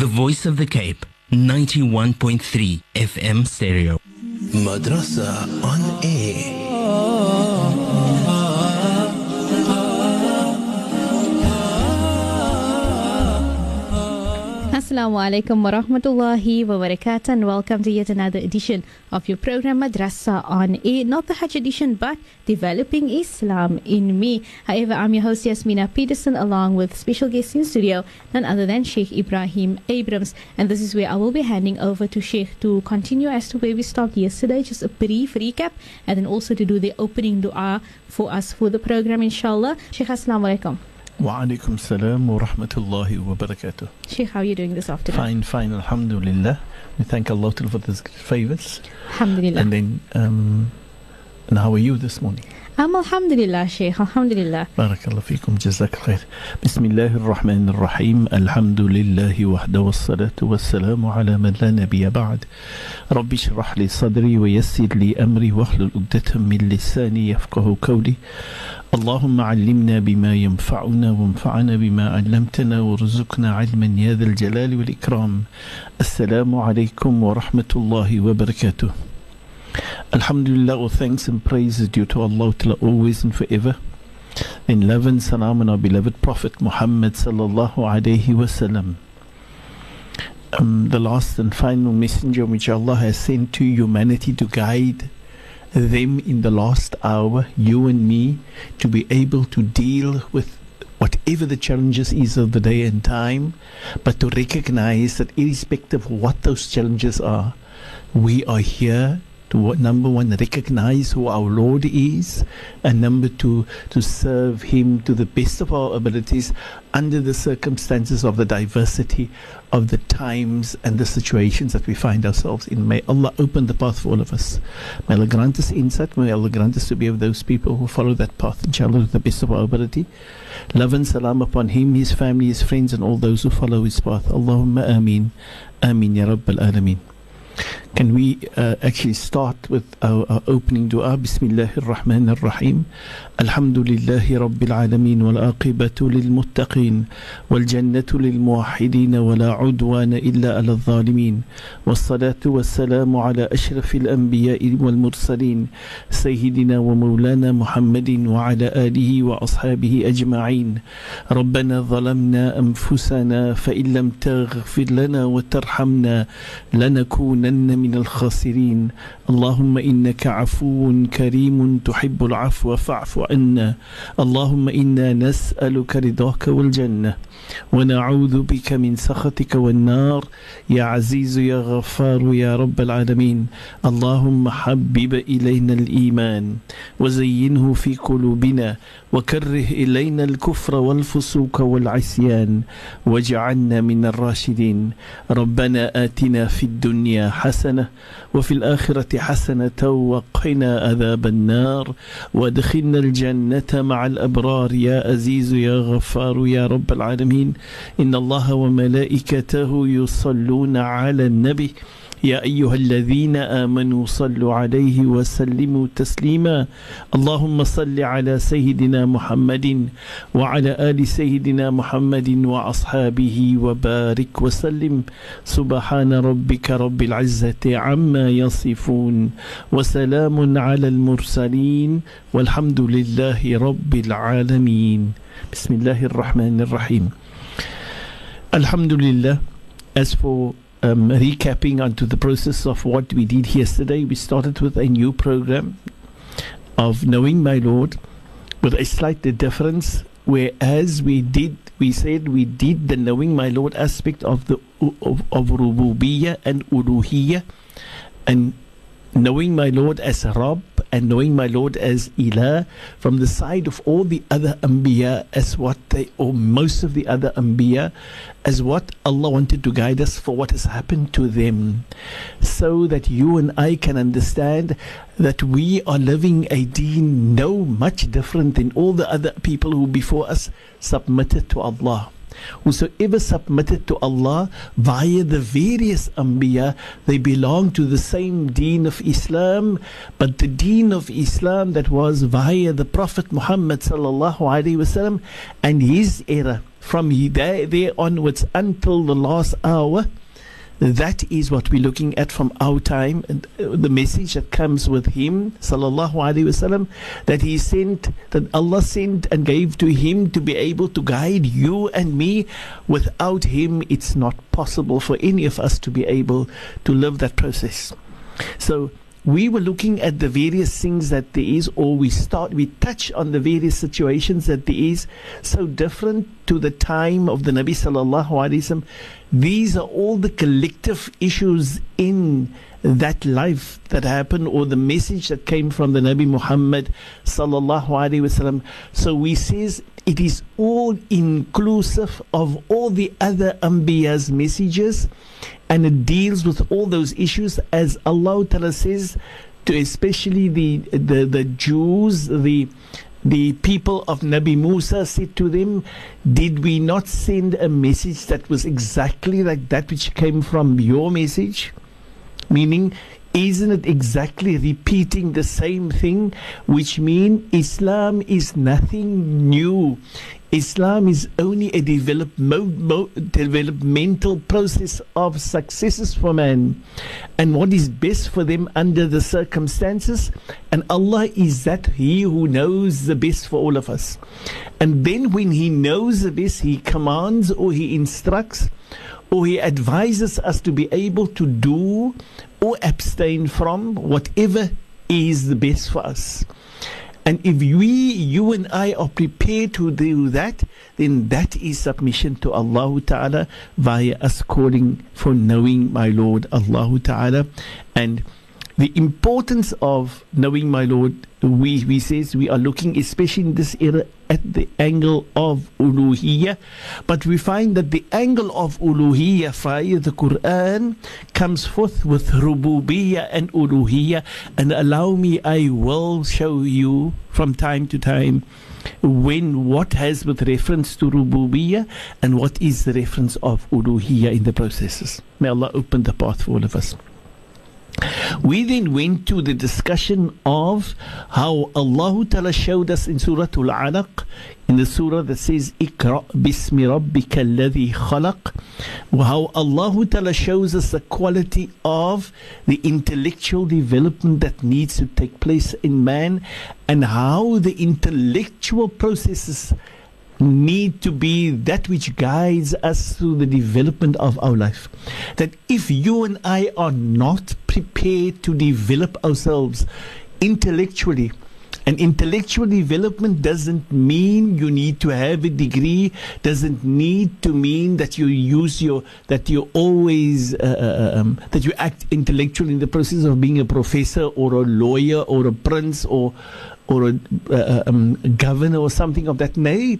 The Voice of the Cape, 91.3 FM stereo. Madrasa on air. Assalamu alaikum wa rahmatullahi wa barakatuh and welcome to yet another edition of your program Madrasa on Air. Not the Hajj edition but Developing Islam in Me. However, I'm your host Yasmina Peterson along with special guest in studio, none other than Sheikh Ebrahim Abrahams. And this is where I will be handing over to Sheikh to continue as to where we stopped yesterday, just a brief recap and then also to do the opening dua for us for the program inshallah. Sheikh Assalamu alaikum. Wa alaikum salam wa rahmatullahi wa barakatuh. Sheikh, how are you doing this afternoon? Fine, fine, alhamdulillah. We thank Allah for His favors. Alhamdulillah. And then, um, and how are you this morning? I'm Alhamdulillah, Sheikh. Alhamdulillah. بارك الله فيكم جزاك الخير. بسم الله الرحمن الرحيم. الحمد لله وحده والصلاة والسلام على من لا نبي بعد. ربي اشرح لي صدري ويسر لي أمري واحلل عقدة من لساني يفقه قولي. اللهم علمنا بما ينفعنا وانفعنا بما علمتنا وارزقنا علما يا ذا الجلال والإكرام. السلام عليكم ورحمة الله وبركاته. Alhamdulillah, all thanks and praise is due to Allah always and forever. In love and salam on our beloved Prophet Muhammad sallallahu alayhi wasallam. Um, the last and final messenger which Allah has sent to humanity to guide them in the last hour, you and me, to be able to deal with whatever the challenges is of the day and time, but to recognize that irrespective of what those challenges are, we are here to what number one recognize who our Lord is, and number two to serve Him to the best of our abilities under the circumstances of the diversity of the times and the situations that we find ourselves in. May Allah open the path for all of us. May Allah grant us insight. May Allah grant us to be of those people who follow that path, inshallah, to the best of our ability. Love and salam upon him, his family, his friends, and all those who follow his path. Allahumma ameen. Ameen ya Rabbal Alameen. Can we uh, actually start with our, our opening dua? Bismillahir Rahmanir Rahim. Alhamdulillahi Rabbil Alameen wal aqibatu lil muttaqin wal jannatu lil muwahhidin wa la udwana illa ala zalimin. والصلاة والسلام على أشرف الأنبياء والمرسلين سيدنا ومولانا محمد وعلى آله وأصحابه أجمعين ربنا ظلمنا أنفسنا فإن لم تغفر لنا وترحمنا لنكونن من الخاسرين. اللهم إنك عفو كريم تحب العفو فاعف عنا. اللهم إنا نسألك رضاك والجنة. ونعوذ بك من سخطك والنار. يا عزيز يا غفار يا رب العالمين. اللهم حبب إلينا الإيمان. وزينه في قلوبنا. وكره إلينا الكفر والفسوق والعصيان واجعلنا من الراشدين. ربنا آتنا في الدنيا حسنة وفي الآخرة حسنة وقنا عذاب النار. وادخلنا الجنة مع الأبرار. يا عزيز يا غفار يا رب العالمين. إن الله وملائكته يصلون على النبي. يا أيها الذين آمنوا صلوا عليه وسلموا تسليما. اللهم صل على سيدنا محمد وعلى آل سيدنا محمد وأصحابه وبارك وسلم. سبحان ربك رب العزة عما يصفون وسلام على المرسلين والحمد لله رب العالمين. بسم الله الرحمن الرحيم. الحمد لله. As for um, recapping onto the process of what we did yesterday, we started with a new program of knowing my Lord with a slight difference. Whereas we did, we said we did the knowing my Lord aspect of the of, of rububiyyah and uluhiyyah, and knowing my Lord as Rabb and knowing my Lord as Ilah from the side of all the other Anbiya as what they, or most of the other Anbiya, as what Allah wanted to guide us for what has happened to them, so that you and I can understand that we are living a deen no much different than all the other people who before us submitted to Allah. Whosoever submitted to Allah via the various Anbiya, they belong to the same deen of Islam, but the deen of Islam that was via the Prophet Muhammad sallallahu and his era. From there onwards until the last hour, that is what we're looking at from our time. And uh, the message that comes with him, sallallahu alaihi wasallam, that he sent, that Allah sent and gave to him to be able to guide you and me. Without him, it's not possible for any of us to be able to live that process. So we were looking at the various things that there is, or we start, we touch on the various situations that there is, so different to the time of the Nabi sallallahu alaihi wasallam. These are all the collective issues in that life that happened, or the message that came from the Nabi Muhammad sallallahu alaihi wasallam. So we says it is all inclusive of all the other Anbiya's messages and it deals with all those issues as Allah Ta'ala says to especially the, the, the Jews, the the people of Nabi Musa said to them, Did we not send a message that was exactly like that which came from your message? Meaning, isn't it exactly repeating the same thing? Which mean Islam is nothing new. Islam is only a develop, mo, mo, developmental process of successes for man and what is best for them under the circumstances. And Allah is that He who knows the best for all of us. And then when He knows the best, He commands or He instructs or He advises us to be able to do or abstain from whatever is the best for us. And if we, you and I, are prepared to do that, then that is submission to Allah Ta'ala via us calling for knowing my Lord Allah Ta'ala. And the importance of knowing my Lord, we, we says we are looking, especially in this era, at the angle of uluhiyya. But we find that the angle of uluhiyya via the Quran comes forth with rububiyya and uluhiyya. And allow me, I will show you from time to time when what has with reference to rububiyya and what is the reference of uluhiyya in the processes. May Allah open the path for all of us. We then went to the discussion of how Allah Ta'ala showed us in Surah Al-Alaq, in the surah that says, Iqra bismi rabbika alladhi khalaq, how Allah Ta'ala shows us the quality of the intellectual development that needs to take place in man and how the intellectual processes need to be that which guides us through the development of our life. That if you and I are not prepared to develop ourselves intellectually, and intellectual development doesn't mean you need to have a degree, doesn't need to mean that you use your, that you always, uh, um, that you act intellectually in the process of being a professor or a lawyer or a prince or, or a uh, um, governor or something of that. Nay,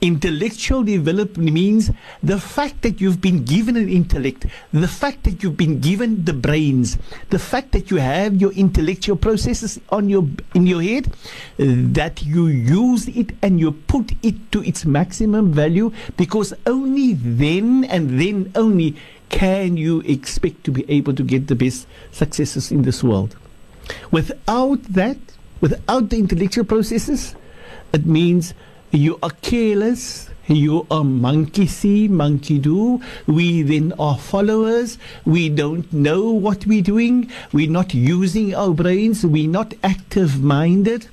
intellectual development means the fact that you've been given an intellect, the fact that you've been given the brains, the fact that you have your intellectual processes on your in your head, that you use it and you put it to its maximum value, because only then and then only can you expect to be able to get the best successes in this world. Without that, without the intellectual processes, it means you are careless, you are monkey see, monkey do. We then are followers. We don't know what we're doing. We're not using our brains. We're not active minded.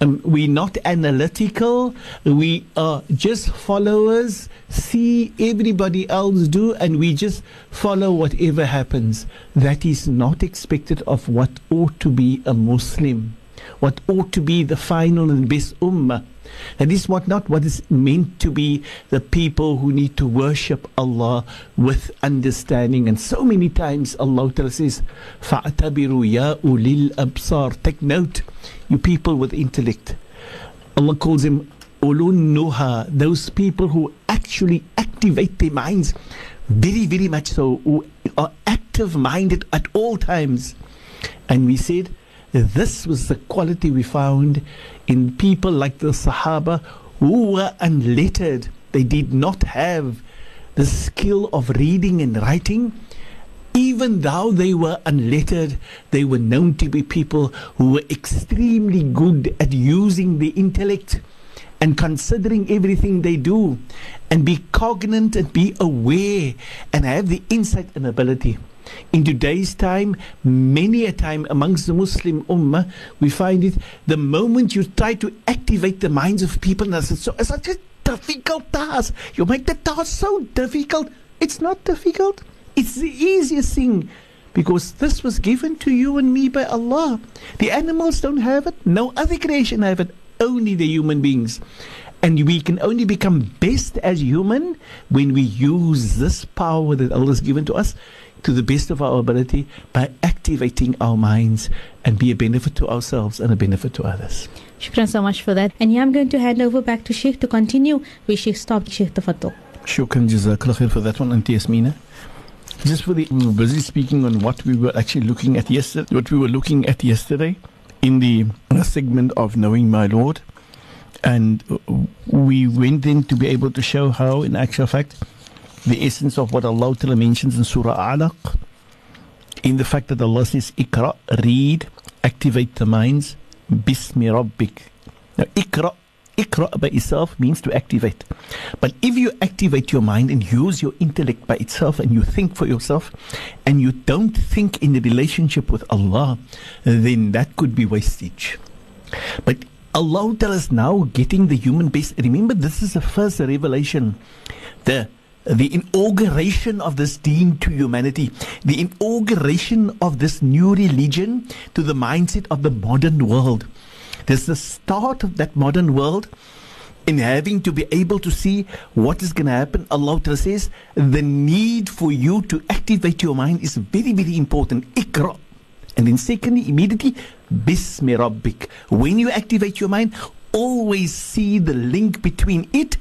Um, we're not analytical. We are just followers, see everybody else do, and we just follow whatever happens. That is not expected of what ought to be a Muslim, what ought to be the final and best ummah. That is what not what is meant to be the people who need to worship Allah with understanding. And so many times Allah Ta'ala says, فَاعْتَبِرُوا يَا أُولِي الْأَبْصَارِ Take note, you people with intellect. Allah calls them ulun nuha, those people who actually activate their minds very, very much so, who are active minded at all times. And we said, this was the quality we found in people like the Sahaba who were unlettered. They did not have the skill of reading and writing. Even though they were unlettered, they were known to be people who were extremely good at using the intellect and considering everything they do and be cognizant and be aware and have the insight and ability. In today's time, many a time amongst the Muslim Ummah, we find it the moment you try to activate the minds of people, it's, so, such a difficult task. You make the task so difficult. It's not difficult, it's the easiest thing because this was given to you and me by Allah. The animals don't have it, no other creation have it, only the human beings. And we can only become best as human when we use this power that Allah has given to us to the best of our ability by activating our minds and be a benefit to ourselves and a benefit to others. Shukran so much for that. And yeah, I'm going to hand over back to Sheikh to continue where Sheikh stopped. Sheikh Tafaddal. Shukran jazakallah khair for that one, Auntie Yasmina. Just for the we were busy speaking on what we were actually looking at yesterday, what we were looking at yesterday in the segment of knowing my Lord, and we went then to be able to show how, in actual fact, the essence of what Allah Ta'ala mentions in Surah Alaq, in the fact that Allah says, Ikra, read, activate the minds, Bismi Rabbik. Now, Ikra Ikra by itself means to activate. But if you activate your mind and use your intellect by itself and you think for yourself and you don't think in the relationship with Allah, then that could be wastage. But Allah is now getting the human base. Remember, this is the first revelation. The the inauguration of this deen to humanity, the inauguration of this new religion to the mindset of the modern world. There's the start of that modern world in having to be able to see what is going to happen. Allah says the need for you to activate your mind is very, very important. Ikra. And then secondly, immediately, Bismi Rabbik. When you activate your mind, always see the link between it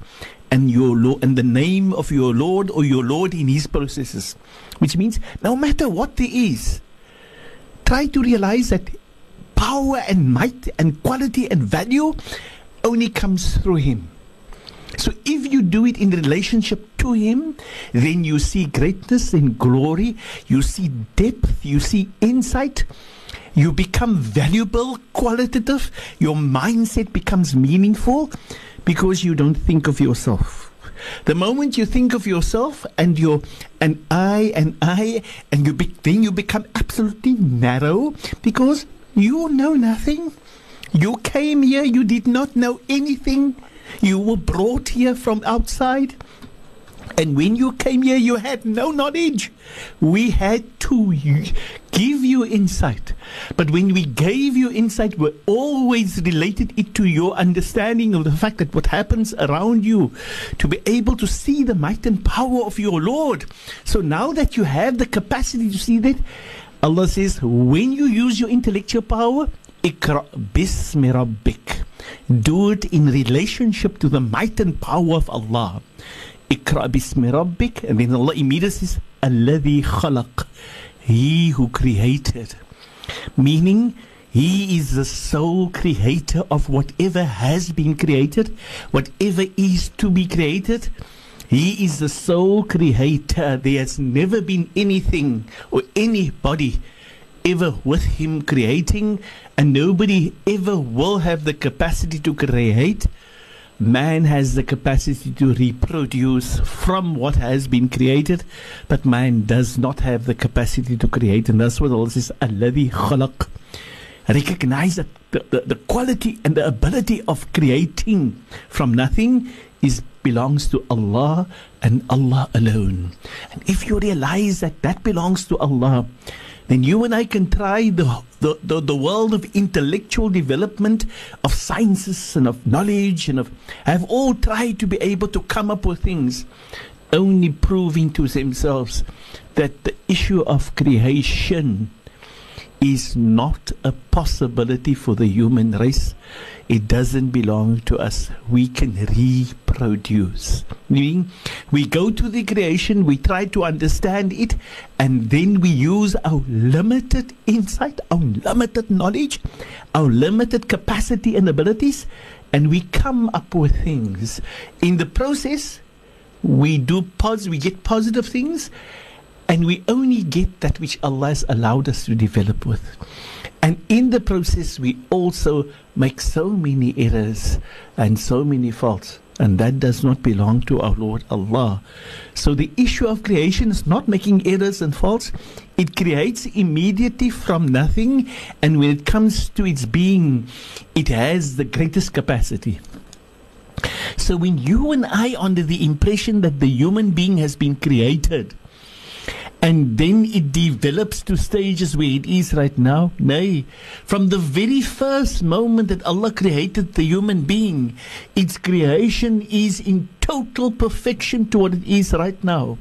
and your Lord and the name of your Lord or your Lord in his processes. Which means no matter what there is, try to realize that power and might and quality and value only comes through Him. So if you do it in relationship to Him, then you see greatness and glory, you see depth, you see insight, you become valuable, qualitative, your mindset becomes meaningful because you don't think of yourself. The moment you think of yourself and your and I and I and you be, then you become absolutely narrow because you know nothing. You came here, you did not know anything. You were brought here from outside. And when you came here, you had no knowledge. We had to give you insight. But when we gave you insight, we always related it to your understanding of the fact that what happens around you, to be able to see the might and power of your Lord. So now that you have the capacity to see that, Allah says, when you use your intellectual power. Do it in relationship to the might and power of Allah. Ikra bismi rabbik. And then Allah immediately says, Alladhi khalaq. He who created. Meaning, he is the sole creator of whatever has been created, whatever is to be created. He is the sole creator. There has never been anything or anybody ever with him creating, and nobody ever will have the capacity to create. Man has the capacity to reproduce from what has been created, but man does not have the capacity to create, and that's what Allah says, Alladhi khalaq. Recognize that the, the, the quality and the ability of creating from nothing is belongs to Allah and Allah alone. And if you realize that that belongs to Allah, then you and I can try the, the, the, the, world of intellectual development, of sciences and of knowledge, and of have all tried to be able to come up with things, only proving to themselves that the issue of creation is not a possibility for the human race. It doesn't belong to us. We can reproduce. Meaning, we go to the creation, we try to understand it, and then we use our limited insight, our limited knowledge, our limited capacity and abilities, and we come up with things. In the process, we do pos- we get positive things and we only get that which Allah has allowed us to develop with. And in the process, we also make so many errors and so many faults. And that does not belong to our Lord Allah. So the issue of creation is not making errors and faults. It creates immediately from nothing. And when it comes to its being, it has the greatest capacity. So when you and I under the impression that the human being has been created, and then it develops to stages where it is right now. Nay, from the very first moment that Allah created the human being, its creation is in total perfection to what it is right now.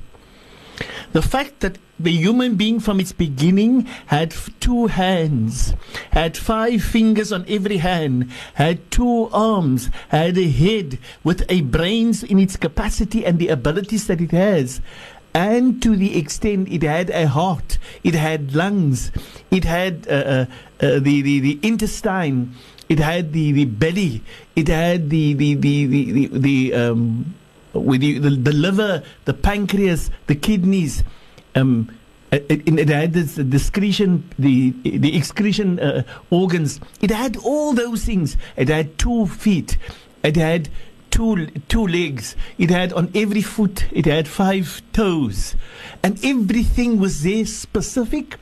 The fact that the human being from its beginning had two hands, had five fingers on every hand, had two arms, had a head with a brains in its capacity and the abilities that it has. And to the extent it had a heart, it had lungs, it had uh, uh, uh, the, the, the intestine, it had the, the belly, it had the, the, the, the, the, the um, with the, the, liver, the pancreas, the kidneys. Um, it, it, it had this, the excretion, the the excretion uh, organs. It had all those things. It had two feet. It had two two legs. It had on every foot. It had five toes, and everything was there specific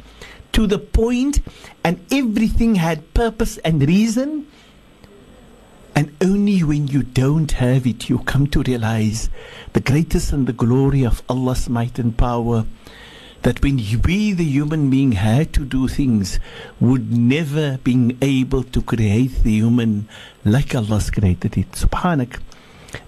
to the point, and everything had purpose and reason. And only when you don't have it, you come to realize the greatness and the glory of Allah's might and power. That when we, the human being, had to do things, would never been able to create the human like Allah's created it. Subhanak.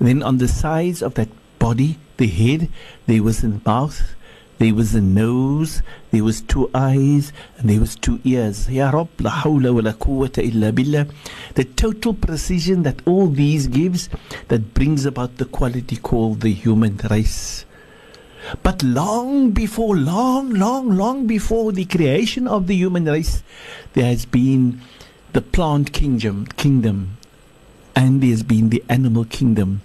Then on the sides of that body, the head, there was a mouth, there was a nose, there was two eyes, and there was two ears. Ya Rabb, la hawla wa la quwwata illa billah. The total precision that all these gives, that brings about the quality called the human race. But long before, long, long, long before the creation of the human race, there has been the plant kingdom, kingdom, and there's been the animal kingdom,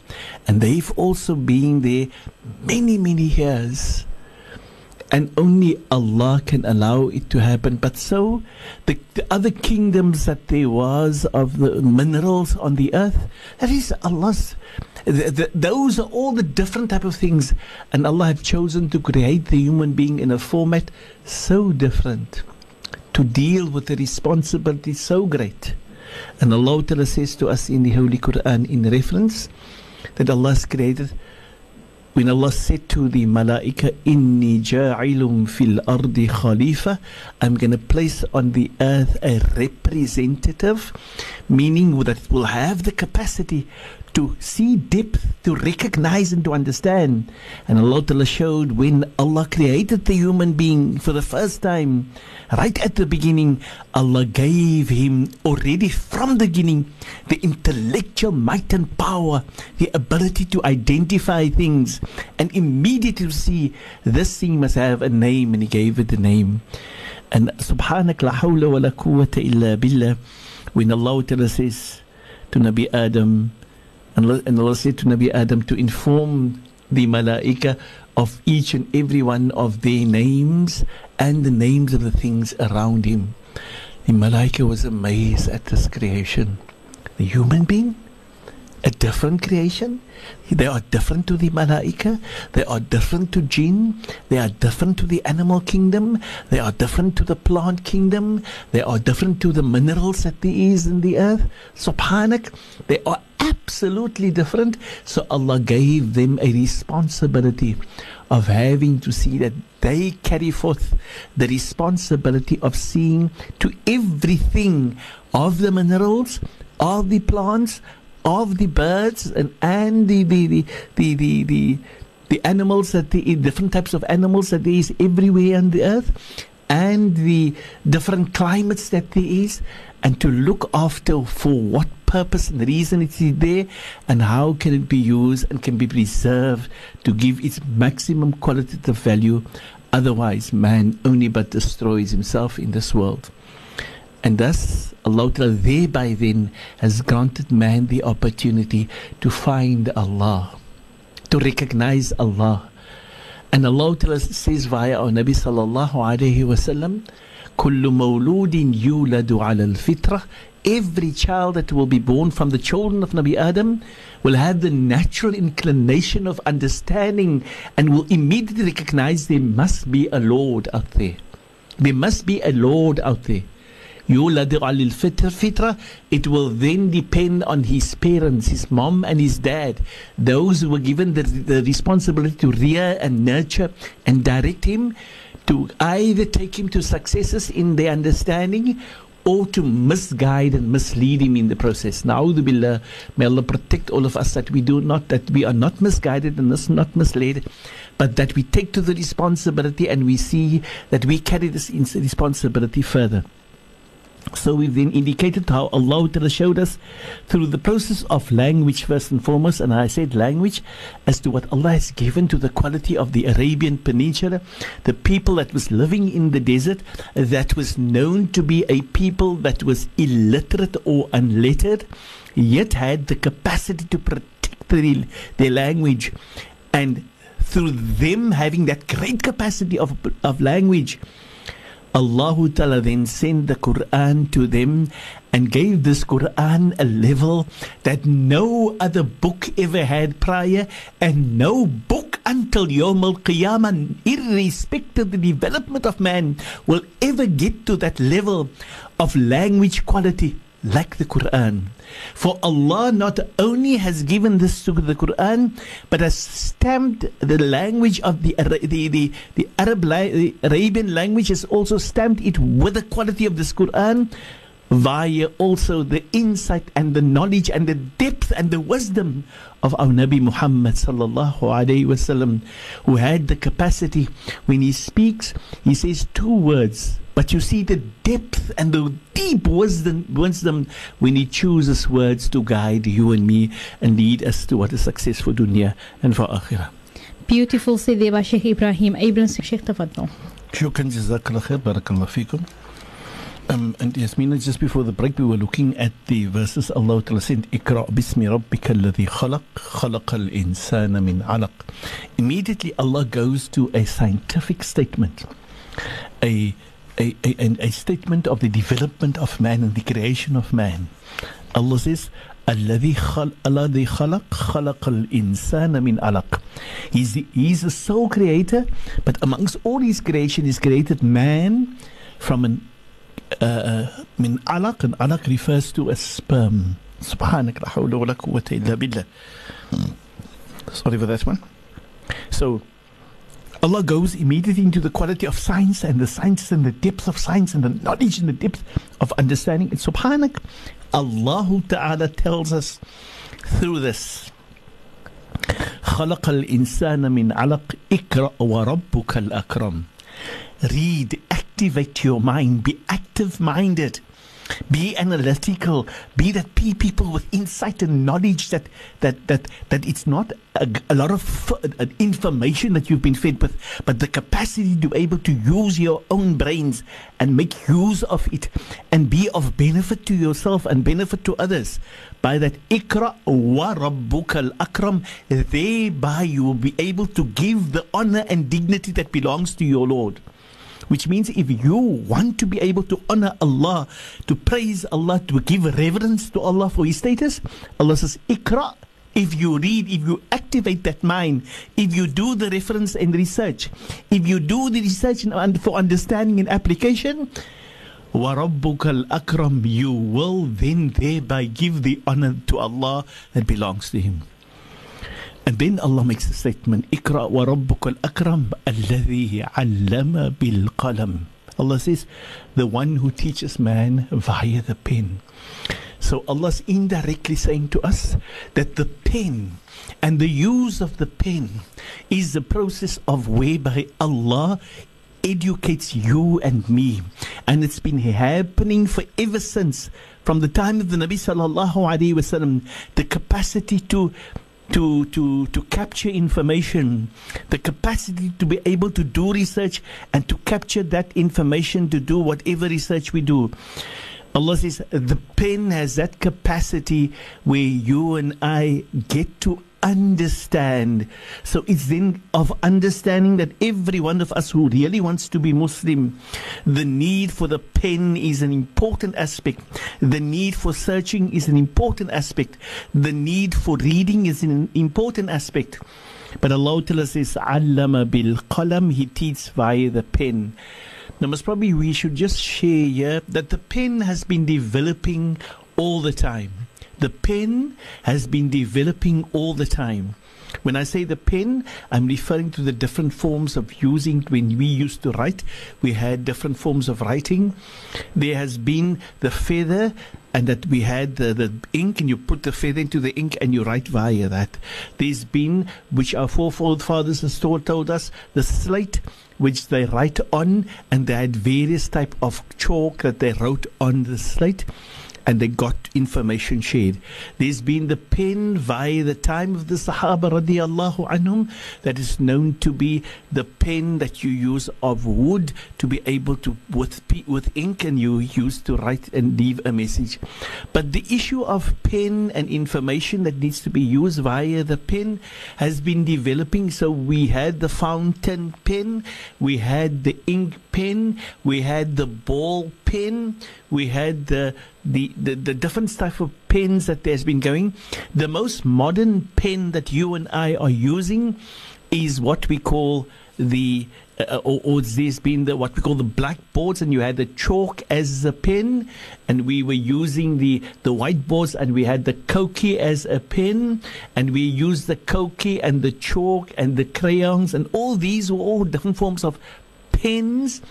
and they've also been there many, many years. And only Allah can allow it to happen. But so, the, the other kingdoms that there was of the minerals on the earth, that is Allah's th- th- those are all the different type of things and allah have chosen to create the human being in a format so different to deal with the responsibility so great and allah Ta'ala says to us in the holy quran in reference that allah has created when Allah said to the malaika, Inni ja'ilum fil ardi khalifa, I'm going to place on the earth a representative, meaning that it will have the capacity to see depth, to recognize and to understand. And Allah Ta'ala showed when Allah created the human being for the first time, right at the beginning, Allah gave him already from the beginning the intellectual might and power, the ability to identify things, and immediately see this thing must have a name, and He gave it a name. And subhanak la hawla wa la quwwata illa billah, when Allah Ta'ala says to Nabi Adam, and Allah, said to Nabi Adam to inform the malaika of each and every one of their names and the names of the things around him. The malaika was amazed at this creation. The human being, a different creation. They are different to the malaika. They are different to jinn. They are different to the animal kingdom. They are different to the plant kingdom. They are different to the minerals that there is in the earth. Subhanak. They are absolutely different. So Allah gave them a responsibility of having to see that they carry forth the responsibility of seeing to everything of the minerals, of the plants, of the birds, and, and the, the, the, the, the, the, the animals that the different types of animals that there is everywhere on the earth and the different climates that there is and to look after for what purpose and reason it is there and how can it be used and can be preserved to give its maximum qualitative value. Otherwise man only but destroys himself in this world. And thus Allah Ta'ala thereby then has granted man the opportunity to find Allah to recognize Allah and Allah Ta'ala says via our Nabi sallallahu alayhi wasallam كل مولود يولد على الفطرة Every child that will be born from the children of Nabi Adam will have the natural inclination of understanding and will immediately recognize there must be a Lord out there. There must be a Lord out there. يولد على الفطرة فطرة it will then depend on his parents his mom and his dad those who were given the, the responsibility to rear and nurture and direct him to either take him to successes in their understanding or to misguide and mislead him in the process. Na'udhu billah, may Allah protect all of us that we do not, that we are not misguided and thus not misled, but that we take to the responsibility and we see that we carry this responsibility further. So we've then indicated how Allah Ta'ala showed us through the process of language first and foremost, and I said language as to what Allah has given to the quality of the Arabian Peninsula, the people that was living in the desert, that was known to be a people that was illiterate or unlettered, yet had the capacity to protect their, their language, and through them having that great capacity of, of language, Allah Ta'ala then sent the Quran to them and gave this Quran a level that no other book ever had prior and no book until Yawm al-Qiyamah, irrespective of the development of man, will ever get to that level of language quality like the Quran. For Allah not only has given this to the Quran, but has stamped the language of the the the, the Arab the Arabian language has also stamped it with the quality of this Quran via also the insight and the knowledge and the depth and the wisdom of our Nabi Muhammad sallallahu alaihi wasallam who had the capacity when he speaks he says two words but you see the depth and the deep wisdom, wisdom when He chooses words to guide you and me and lead us to what is successful dunya and for akhirah. Beautiful Siddiba Sheikh Ebrahim. Ebrahim Sheikh Tafadno. Shukran jazakallah. الله خير um, and Yasmina, just before the break, we were looking at the verses Allah Ta'ala said, Ikra bismi rabbika alladhi khalaq, khalaq al-insana min alaq. Immediately Allah goes to a scientific statement, a a, a, a statement of the development of man and the creation of man. Allah says, الذي خل الذي خلق خلق الإنسان من علق. He's the, he's the sole creator, but amongst all his creation, he's created man from an uh, من علق, and علق refers to a sperm. سبحانك لا حول ولا قوة إلا بالله. Sorry for that one. So Allah goes immediately into the quality of science and the science and the depth of science and the knowledge and the depth of understanding. And subhanak, Allah Ta'ala tells us through this. خلق الإنسان من علق اقرأ وربك الأكرم Read, activate your mind, be active minded be analytical. Be that be people with insight and knowledge that that that that it's not a, a lot of uh, information that you've been fed with but the capacity to be able to use your own brains and make use of it and be of benefit to yourself and benefit to others by that ikra wa rabbukal akram thereby you will be able to give the honor and dignity that belongs to your lord which means if you want to be able to honor Allah, to praise Allah, to give reverence to Allah for His status, Allah says, Ikra. If you read, if you activate that mind, if you do the reference and research, if you do the research and for understanding and application, وَرَبُّكَ الْأَكْرَمِ You will then thereby give the honor to Allah that belongs to Him. And then Allah makes the statement, Ikra wa rabbuka al-akram alladhi allama bil qalam. Allah says, the one who teaches man via the pen. So Allah's indirectly saying to us that the pen and the use of the pen is the process of whereby Allah educates you and me. And it's been happening for ever since, from the time of the Nabi sallallahu alayhi wasallam, the capacity to to, to, to capture information, the capacity to be able to do research and to capture that information to do whatever research we do. Allah says the pen has that capacity where you and I get to understand. So it's then of understanding that every one of us who really wants to be Muslim, the need for the pen is an important aspect. The need for searching is an important aspect. The need for reading is an important aspect. But Allah tells us, Allama bil qalam, He teaches via the pen. Now, most probably we should just share here that the pen has been developing all the time. The pen has been developing all the time. When I say the pen, I'm referring to the different forms of using. When we used to write, we had different forms of writing. There has been the feather, and that we had the, the ink, and you put the feather into the ink and you write via that. There's been, which our forefathers and told, told us, the slate which they write on, and they had various type of chalk that they wrote on the slate and they got information shared. There's been the pen via the time of the Sahaba radiallahu anhum that is known to be the pen that you use of wood to be able to with with ink and you use to write and leave a message. But the issue of pen and information that needs to be used via the pen has been developing. So we had the fountain pen, we had the ink pen, we had the ball pen, we had the the, the, the different type of pens that there's been going. The most modern pen that you and I are using is what we call the uh, or, or, there's been the what we call the blackboards, and you had the chalk as a pen, and we were using the the whiteboards, and we had the koki as a pen, and we used the koki and the chalk and the crayons, and all these were all different forms of pens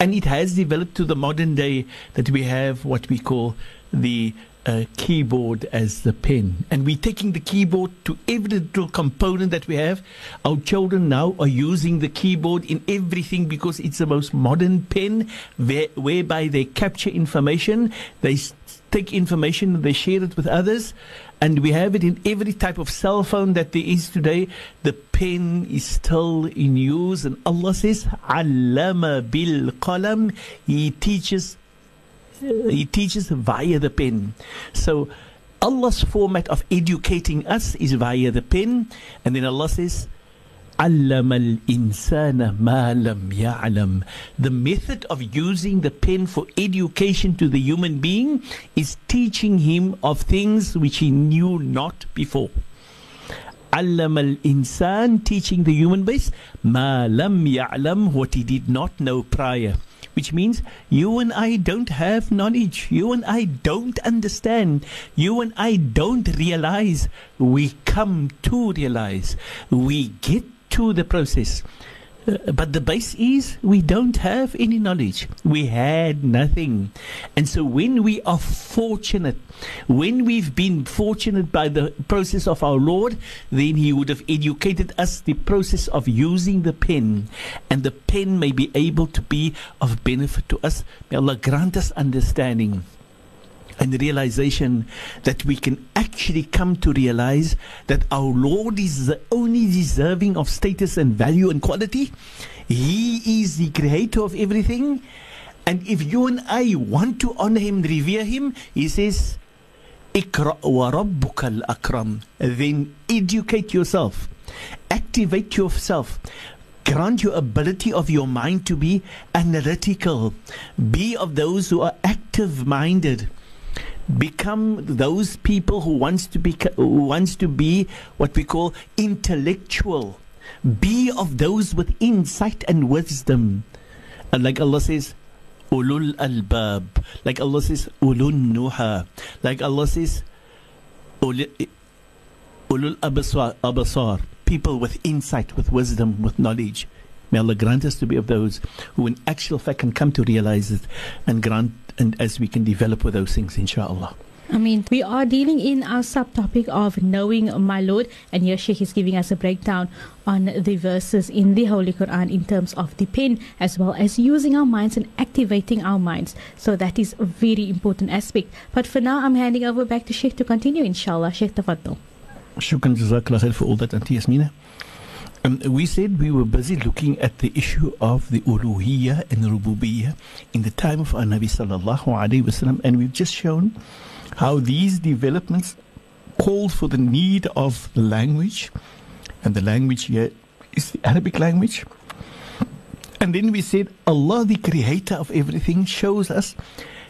and it has developed to the modern day that we have what we call the uh, keyboard as the pen. And we're taking the keyboard to every little component that we have. Our children now are using the keyboard in everything because it's the most modern pen where, whereby they capture information, they take information, they share it with others and we have it in every type of cell phone that there is today. The pen is still in use, and Allah says, "Allama bil qalam." He teaches. He teaches via the pen. So, Allah's format of educating us is via the pen, and then Allah says. علم الإنسان ما لم يعلم. The method of using the pen for education to the human being is teaching him of things which he knew not before. علم الإنسان teaching the human being ما لم يعلم what he did not know prior which means you and I don't have knowledge. You and I don't understand. You and I don't realize. We come to realize. We get to the process. But the base is we don't have any knowledge. We had nothing. And so when we are fortunate, when we've been fortunate by the process of our Lord, then He would have educated us the process of using the pen. And the pen may be able to be of benefit to us. May Allah grant us understanding and realization that we can actually come to realize that our Lord is the only deserving of status and value and quality. He is the creator of everything. And if you and I want to honor him, revere him, he says, Ikra akram. Then educate yourself. Activate yourself grant your ability of your mind to be analytical. Be of those who are active minded become those people who wants to be who wants to be what we call intellectual. Be of those with insight and wisdom. And like Allah says ulul albab. Like Allah says ulun nuha. Like Allah says ulul abasar. People with insight with wisdom with knowledge May Allah grant us to be of those who, in actual fact, can come to realize it and grant, and as we can develop with those things, inshallah. I mean, we are dealing in our subtopic of knowing my Lord, and here Sheikh is giving us a breakdown on the verses in the Holy Quran in terms of the pen, as well as using our minds and activating our minds. So that is a very important aspect. But for now, I'm handing over back to Sheikh to continue, inshallah. Sheikh Tafaddal. Shukran jazakallah for all that, Auntie Yasmina. Um, we said we were busy looking at the issue of the uluhiyya and rububiyya in the time of our Nabi sallallahu alaihi wasallam, and we've just shown how these developments called for the need of the language, and the language here is the Arabic language. And then we said Allah, the creator of everything, shows us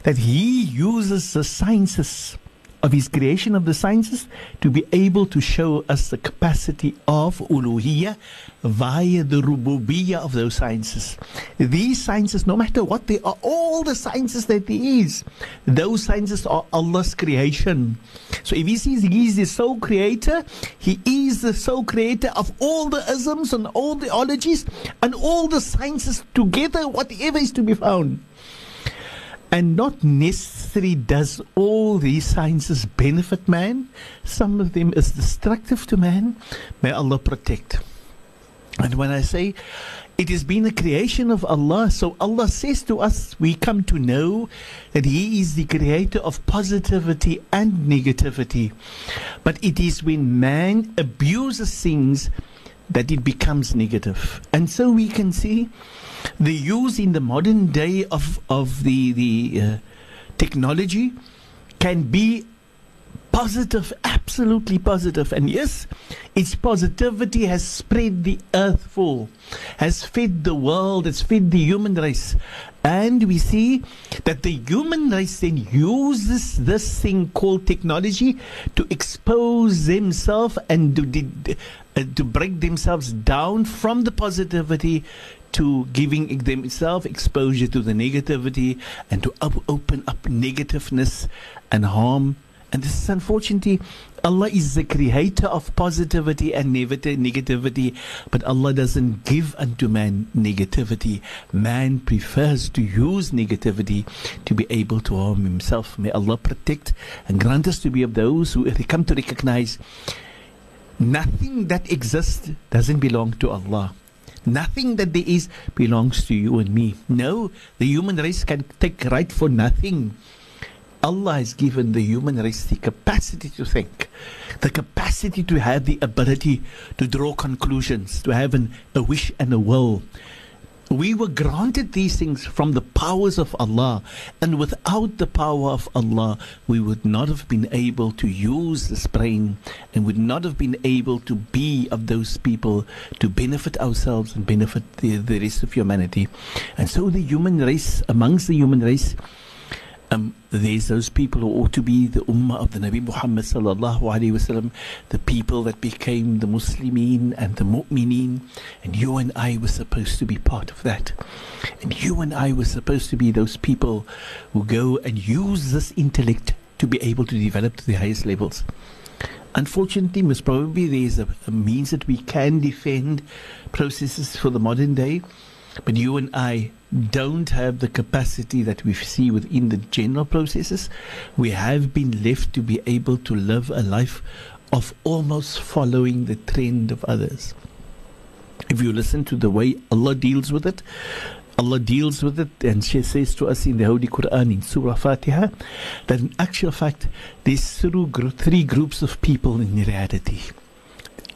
that He uses the sciences of His creation of the sciences to be able to show us the capacity of uluhiyya via the rububiyya of those sciences. These sciences, no matter what they are, all the sciences that there is, those sciences are Allah's creation. So if He says He is the sole creator, He is the sole creator of all the isms and all the ologies and all the sciences together, whatever is to be found. And not necessarily does all these sciences benefit man. Some of them is destructive to man. May Allah protect. And when I say it has been a creation of Allah, so Allah says to us, we come to know that He is the creator of positivity and negativity. But it is when man abuses things that it becomes negative. And so we can see the use in the modern day of, of the, the uh, technology can be positive, absolutely positive. And yes, its positivity has spread the earth full, has fed the world, has fed the human race. And we see that the human race then uses this thing called technology to expose themselves and to, uh, to break themselves down from the positivity to giving themselves exposure to the negativity and to up, open up negativeness and harm. And this is unfortunately, Allah is the creator of positivity and negativity, but Allah doesn't give unto man negativity. Man prefers to use negativity to be able to harm himself. May Allah protect and grant us to be of those who come to recognize nothing that exists doesn't belong to Allah. Nothing that there is belongs to you and me. No, the human race can take right for nothing. Allah has given the human race the capacity to think, the capacity to have the ability to draw conclusions, to have an, a wish and a will, we were granted these things from the powers of Allah, and without the power of Allah, we would not have been able to use this brain and would not have been able to be of those people to benefit ourselves and benefit the, the rest of humanity. And so, the human race, amongst the human race, um, there's those people who ought to be the ummah of the Nabi Muhammad sallallahu alaihi wasallam, the people that became the Muslimin and the Mu'mineen, and you and I were supposed to be part of that. And you and I were supposed to be those people who go and use this intellect to be able to develop to the highest levels. Unfortunately, most probably there's a, a means that we can defend processes for the modern day, but you and I don't have the capacity that we see within the general processes, we have been left to be able to live a life of almost following the trend of others. If you listen to the way Allah deals with it, Allah deals with it and she says to us in the Holy Quran in Surah Fatiha that in actual fact there's three groups of people in reality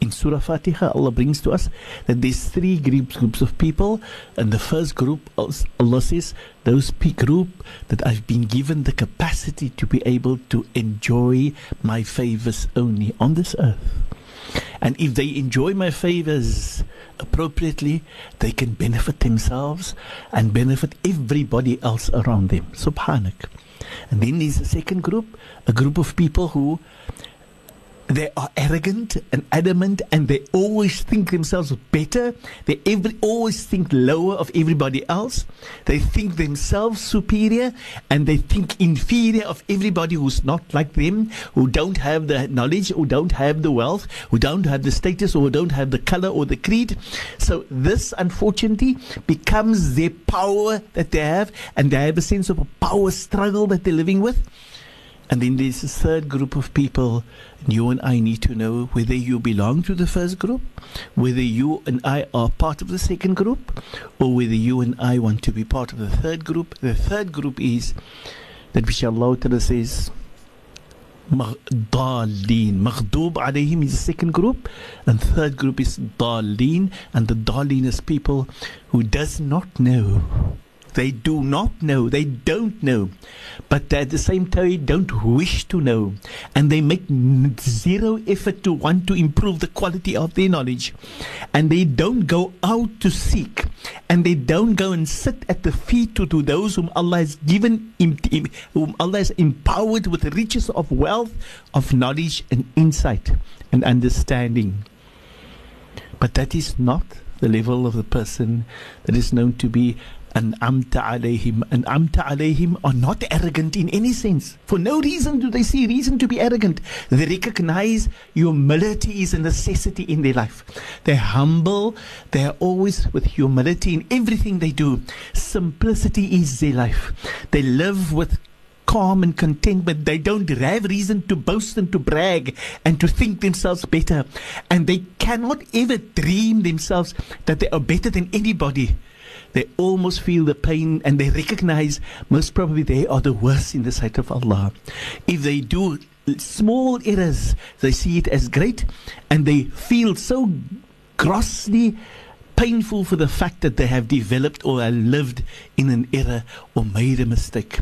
in Surah Fatiha, Allah brings to us that there's three groups, groups of people. And the first group, Allah says, those group that I've been given the capacity to be able to enjoy my favors only on this earth. And if they enjoy my favors appropriately, they can benefit themselves and benefit everybody else around them. Subhanak. And then there's a second group, a group of people who they are arrogant and adamant and they always think themselves better. They every, always think lower of everybody else. They think themselves superior and they think inferior of everybody who's not like them, who don't have the knowledge, who don't have the wealth, who don't have the status, or who don't have the color or the creed. So this, unfortunately, becomes their power that they have and they have a sense of a power struggle that they're living with. And then there's a third group of people, and you and I need to know whether you belong to the first group, whether you and I are part of the second group, or whether you and I want to be part of the third group. The third group is that which Allah Ta'ala says, Dalin. Maghdub alayhim is the second group, and third group is Dalin, and the Dalin is people who does not know They do not know. They don't know. But at the same time, they don't wish to know. And they make zero effort to want to improve the quality of their knowledge. And they don't go out to seek. And they don't go and sit at the feet to, to those whom Allah has given, whom Allah has empowered with the riches of wealth, of knowledge and insight and understanding. But that is not the level of the person that is known to be an amta alayhim. An amta alayhim are not arrogant in any sense. For no reason do they see reason to be arrogant. They recognize humility is a necessity in their life. They're humble. They are always with humility in everything they do. Simplicity is their life. They live with calm and contentment. they don't have reason to boast and to brag and to think themselves better. And they cannot ever dream themselves that they are better than anybody. They almost feel the pain and they recognize most probably they are the worst in the sight of Allah. If they do small errors, they see it as great and they feel so grossly painful for the fact that they have developed or have lived in an error or made a mistake.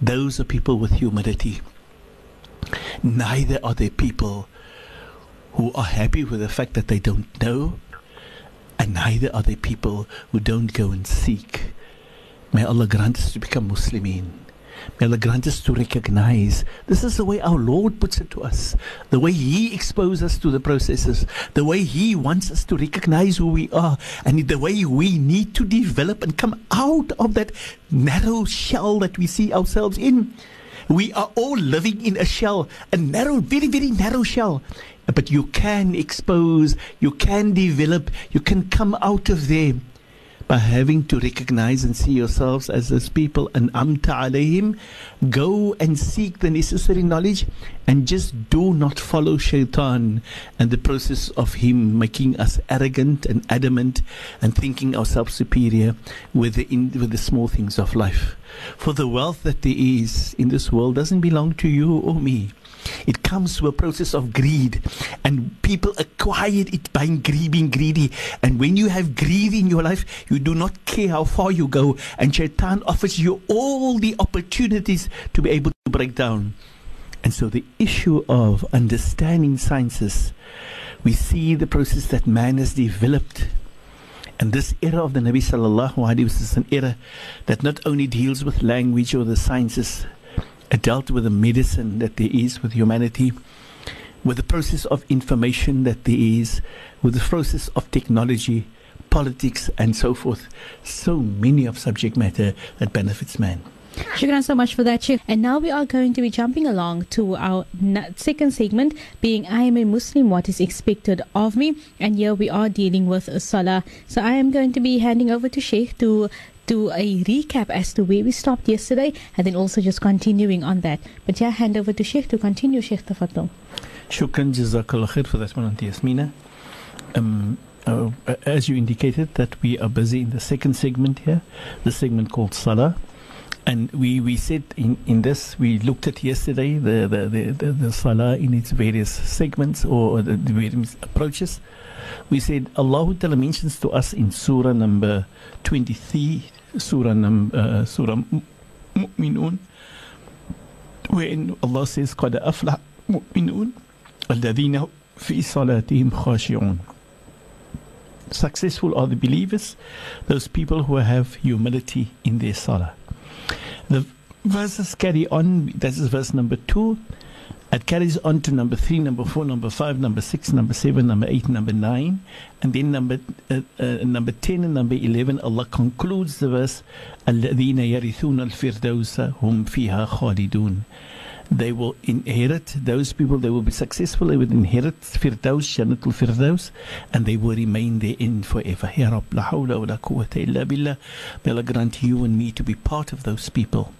Those are people with humility. Neither are they people who are happy with the fact that they don't know, and neither are they people who don't go and seek. May Allah grant us to become Muslimin. May Allah grant us to recognize this is the way our Lord puts it to us, the way He exposes us to the processes, the way He wants us to recognize who we are, and the way we need to develop and come out of that narrow shell that we see ourselves in. We are all living in a shell, a narrow, very, very narrow shell. But you can expose, you can develop, you can come out of there by having to recognize and see yourselves as those people and amta alayhim. Go and seek the necessary knowledge and just do not follow shaitan and the process of him making us arrogant and adamant and thinking ourselves superior with the, in, with the small things of life. For the wealth that there is in this world doesn't belong to you or me it comes through a process of greed, and people acquire it by being greedy. And when you have greed in your life, you do not care how far you go, and Shaitan offers you all the opportunities to be able to break down. And so, the issue of understanding sciences, we see the process that man has developed. And this era of the Nabi Sallallahu Alaihi Wasallam is an era that not only deals with language or the sciences, dealt with the medicine that there is with humanity, with the process of information that there is, with the process of technology, politics, and so forth. So many of subject matter that benefits man. Shukran so much for that, Sheikh. And now we are going to be jumping along to our second segment, being I am a Muslim, what is expected of me. And here we are dealing with Salah. So I am going to be handing over to Sheikh to do a recap as to where we stopped yesterday and then also just continuing on that. But yeah, hand over to Sheikh to continue, Sheikh Tafaddal. Shukran jazakallah khair for that one, Auntie Yasmina. Um, uh, as you indicated, that we are busy in the second segment here, the segment called Salah. And we, we said in, in this, we looked at yesterday the, the, the, the, the Salah in its various segments or the, the various approaches. We said Allah Ta'ala mentions to us in Surah number 23, Surah, num, uh, Surah Mu'minun, wherein Allah says, قَدْ أَفْلَحَ مُؤْمِنُونَ الَّذِينَ فِي صَلَاتِهِمْ خَاشِعُونَ Successful are the believers, those people who have humility in their salah. The verses carry on, this is verse number 2. It carries on to number three, number four, number five, number six, number seven, number eight, number nine, and then number uh, uh, number ten and number eleven. Allah concludes the verse: "Al-ladina yarithun al-firdausa hum fiha khalidun." They will inherit those people. They will be successful. They will inherit Firdaus, Janatul Firdaus, and they will remain therein forever. Ya Rabb, la hawla wa la quwwata illa billah. May Allah grant you and me to be part of those people.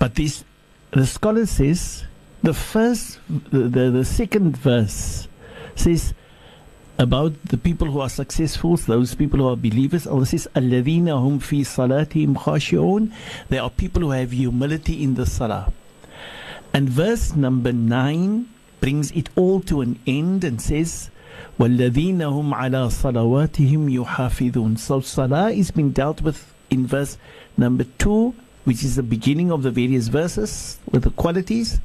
But this, the scholar says the first, the, the, second verse says about the people who are successful, those people who are believers. Allah says, "Alladhina hum fi salatihim khashi'un." They are people who have humility in the salah. And verse number nine brings it all to an end and says, "Walladhina hum ala salawatihim yuhafidun." So salah is being dealt with in verse number two, which is the beginning of the various verses with the qualities.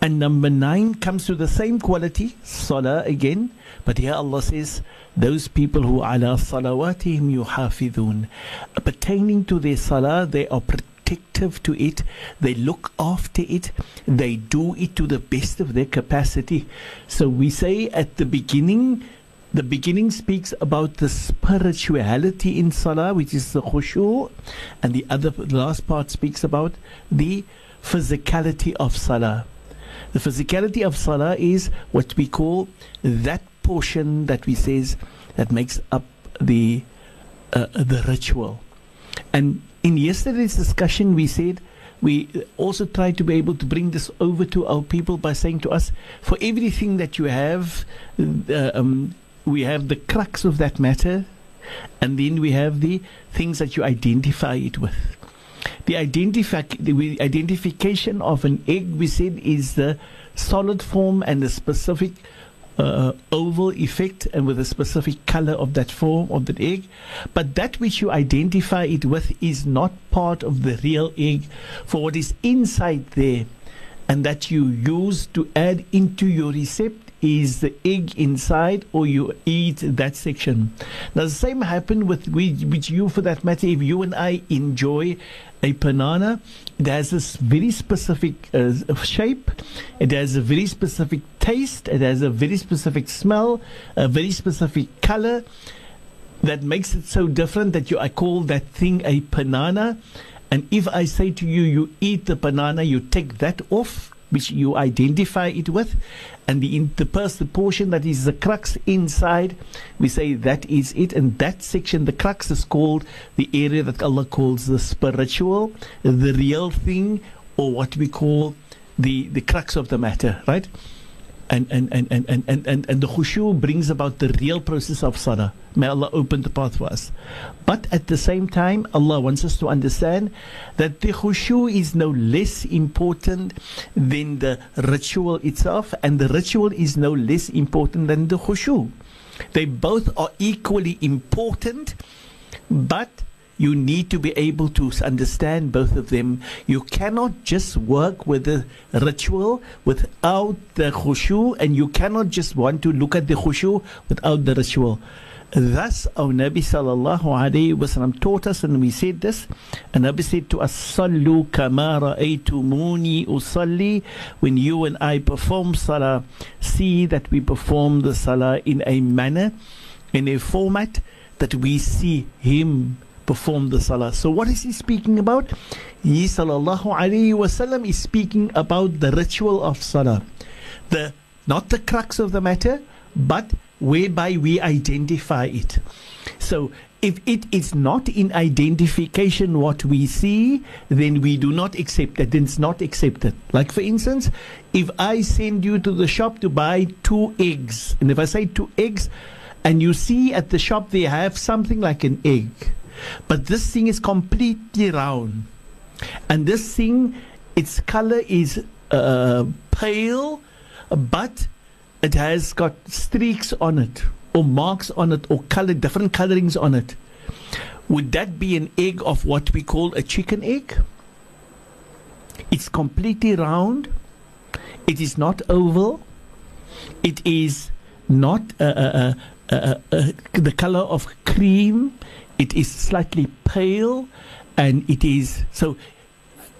And number 9 comes to the same quality, salah again. But here Allah says, those people who ala salawatihim yuhafidun, pertaining to their salah, they are protective to it, they look after it, they do it to the best of their capacity. So we say at the beginning, the beginning speaks about the spirituality in salah, which is the khushu, and the other the last part speaks about the physicality of salah. The physicality of salah is what we call that portion that we says that makes up the uh, the ritual. And in yesterday's discussion, we said we also try to be able to bring this over to our people by saying to us, for everything that you have, uh, um, we have the crux of that matter, and then we have the things that you identify it with. The, identifi- the identification of an egg, we said, is the solid form and the specific uh, oval effect and with a specific color of that form of that egg. But that which you identify it with is not part of the real egg. For what is inside there and that you use to add into your recipe is the egg inside or you eat that section. Now the same happened with, with you for that matter if you and I enjoy a banana it has this very specific uh, shape. It has a very specific taste. It has a very specific smell a very specific color that makes it so different that you I call that thing a banana. And if I say to you you eat the banana you take that off which you identify it with, and the in, the, pers- the portion that is the crux inside, we say that is it, and that section, the crux, is called the area that Allah calls the spiritual, the real thing, or what we call the the crux of the matter, right? And and, and, and, and, and, and, the khushu brings about the real process of salah. May Allah open the path for us. But at the same time, Allah wants us to understand that the khushu is no less important than the ritual itself, and the ritual is no less important than the khushu. They both are equally important, but you need to be able to understand both of them. You cannot just work with the ritual without the khushu, and you cannot just want to look at the khushu without the ritual. Thus, our Nabi sallallahu alayhi wasallam taught us, and we said this. And Nabi said to us, "Sallu kama ra'aytumuni usalli." When you and I perform salah, see that we perform the salah in a manner, in a format that we see Him perform the salah. So what is he speaking about? He sallallahu alayhi wasallam is speaking about the ritual of salah. The not the crux of the matter, but whereby we identify it. So if it is not in identification what we see, then we do not accept it. Then it's not accepted. Like for instance, if I send you to the shop to buy two eggs, and if I say two eggs, and you see at the shop they have something like an egg, but this thing is completely round. And this thing, its color is uh, pale, but it has got streaks on it, or marks on it, or color, different colorings on it. Would that be an egg of what we call a chicken egg? It's completely round. It is not oval. It is not uh, uh, uh, uh, uh the color of cream. It is slightly pale and it is so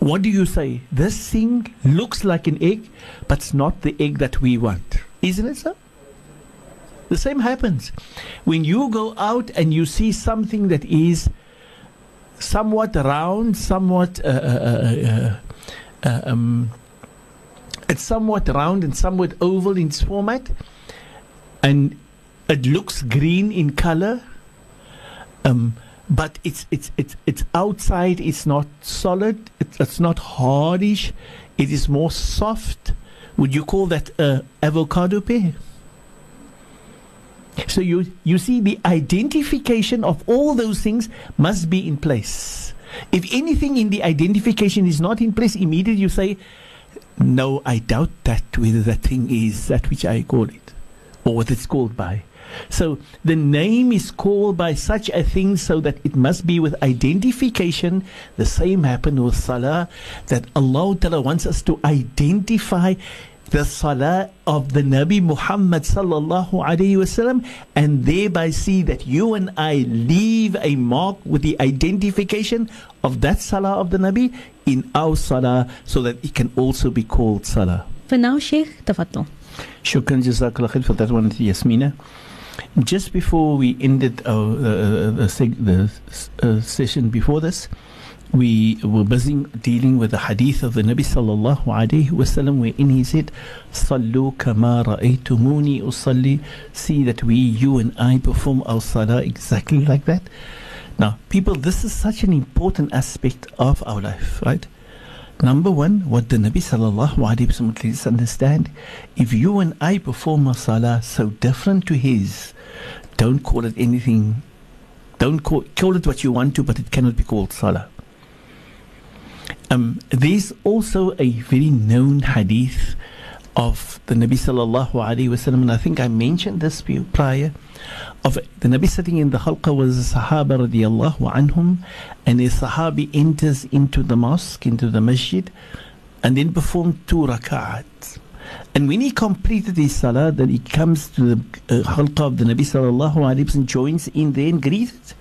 what do you say? This thing looks like an egg, but it's not the egg that we want. Isn't it so? The same happens. When you go out and you see something that is somewhat round, somewhat uh, uh, uh, uh um, it's somewhat round and somewhat oval in its format, and it looks green in color, um, but it's it's it's it's outside. It's not solid. It's, it's not hardish. It is more soft. Would you call that uh, avocado pear? So you you see the identification of all those things must be in place. If anything in the identification is not in place, immediately you say, "No, I doubt that whether that thing is that which I call it, or what it's called by." So the name is called by such a thing so that it must be with identification. The same happened with Salah, that Allah Ta'ala wants us to identify the salah of the Nabi Muhammad sallallahu alayhi wasallam and thereby see that you and I leave a mark with the identification of that salah of the Nabi in our salah so that it can also be called salah. For now, Sheikh, تفضل. Shukran jazakallah khair for that one, Yasmina. Just before we ended our, uh, uh, the, seg- the uh, session before this, we were busy dealing with the hadith of the Nabi sallallahu alayhi wasallam wherein he said, Sallu kama ra'aytumuni usalli. See that we, you and I perform our salah exactly like that. Now, people, this is such an important aspect of our life, right? Number one, what the Nabi sallallahu alayhi wasallam us understand, if you and I perform a salah so different to his, don't call it anything, don't call, call it what you want to, but it cannot be called salah. Um, there's also a very known hadith of the Nabi sallallahu alaihi wasallam, and I think I mentioned this prior. Of the Nabi sitting in the halqa was a Sahaba radiallahu anhum, and a Sahabi enters into the mosque, into the masjid, and then performed two rak'ats. And when he completed his salah, then he comes to the uh, halqa of the Nabi sallallahu alaihi wasallam, joins in there and greets.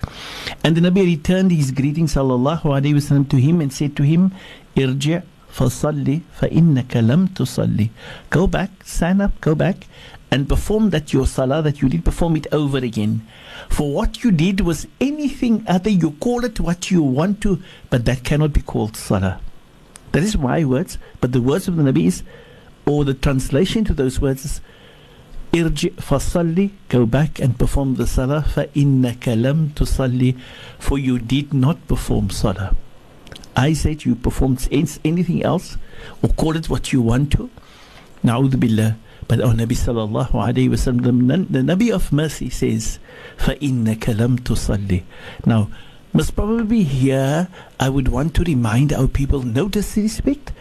And the Nabi returned his greeting sallallahu alaihi wasallam to him and said to him, "Irji' fa innaka lam tusalli." Go back, stand up, go back, and perform that your salah that you did. Perform it over again. For what you did was anything other. You call it what you want to, but that cannot be called salah. That is my words, but the words of the Nabi is or the translation to those words is irji fasalli go back and perform the salah fa innaka lam tusalli for you did not perform salah I said you performed anything else or call it what you want to na'udhu billah but our Nabi sallallahu alayhi wasallam the Nabi of mercy says innaka lam tusalli now must probably here I would want to remind our people notice respect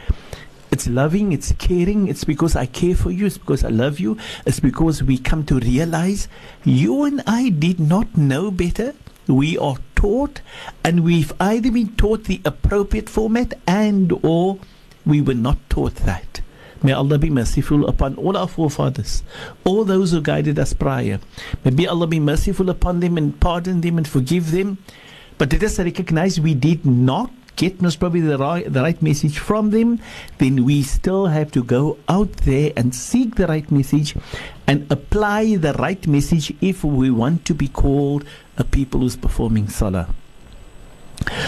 it's loving, it's caring, it's because I care for you, it's because I love you, it's because we come to realize you and I did not know better. We are taught, and we've either been taught the appropriate format and or we were not taught that. May Allah be merciful upon all our forefathers, all those who guided us prior. May Allah be merciful upon them and pardon them and forgive them. But let us recognize we did not get most probably the right, the right message from them, then we still have to go out there and seek the right message and apply the right message if we want to be called a people who's performing salah.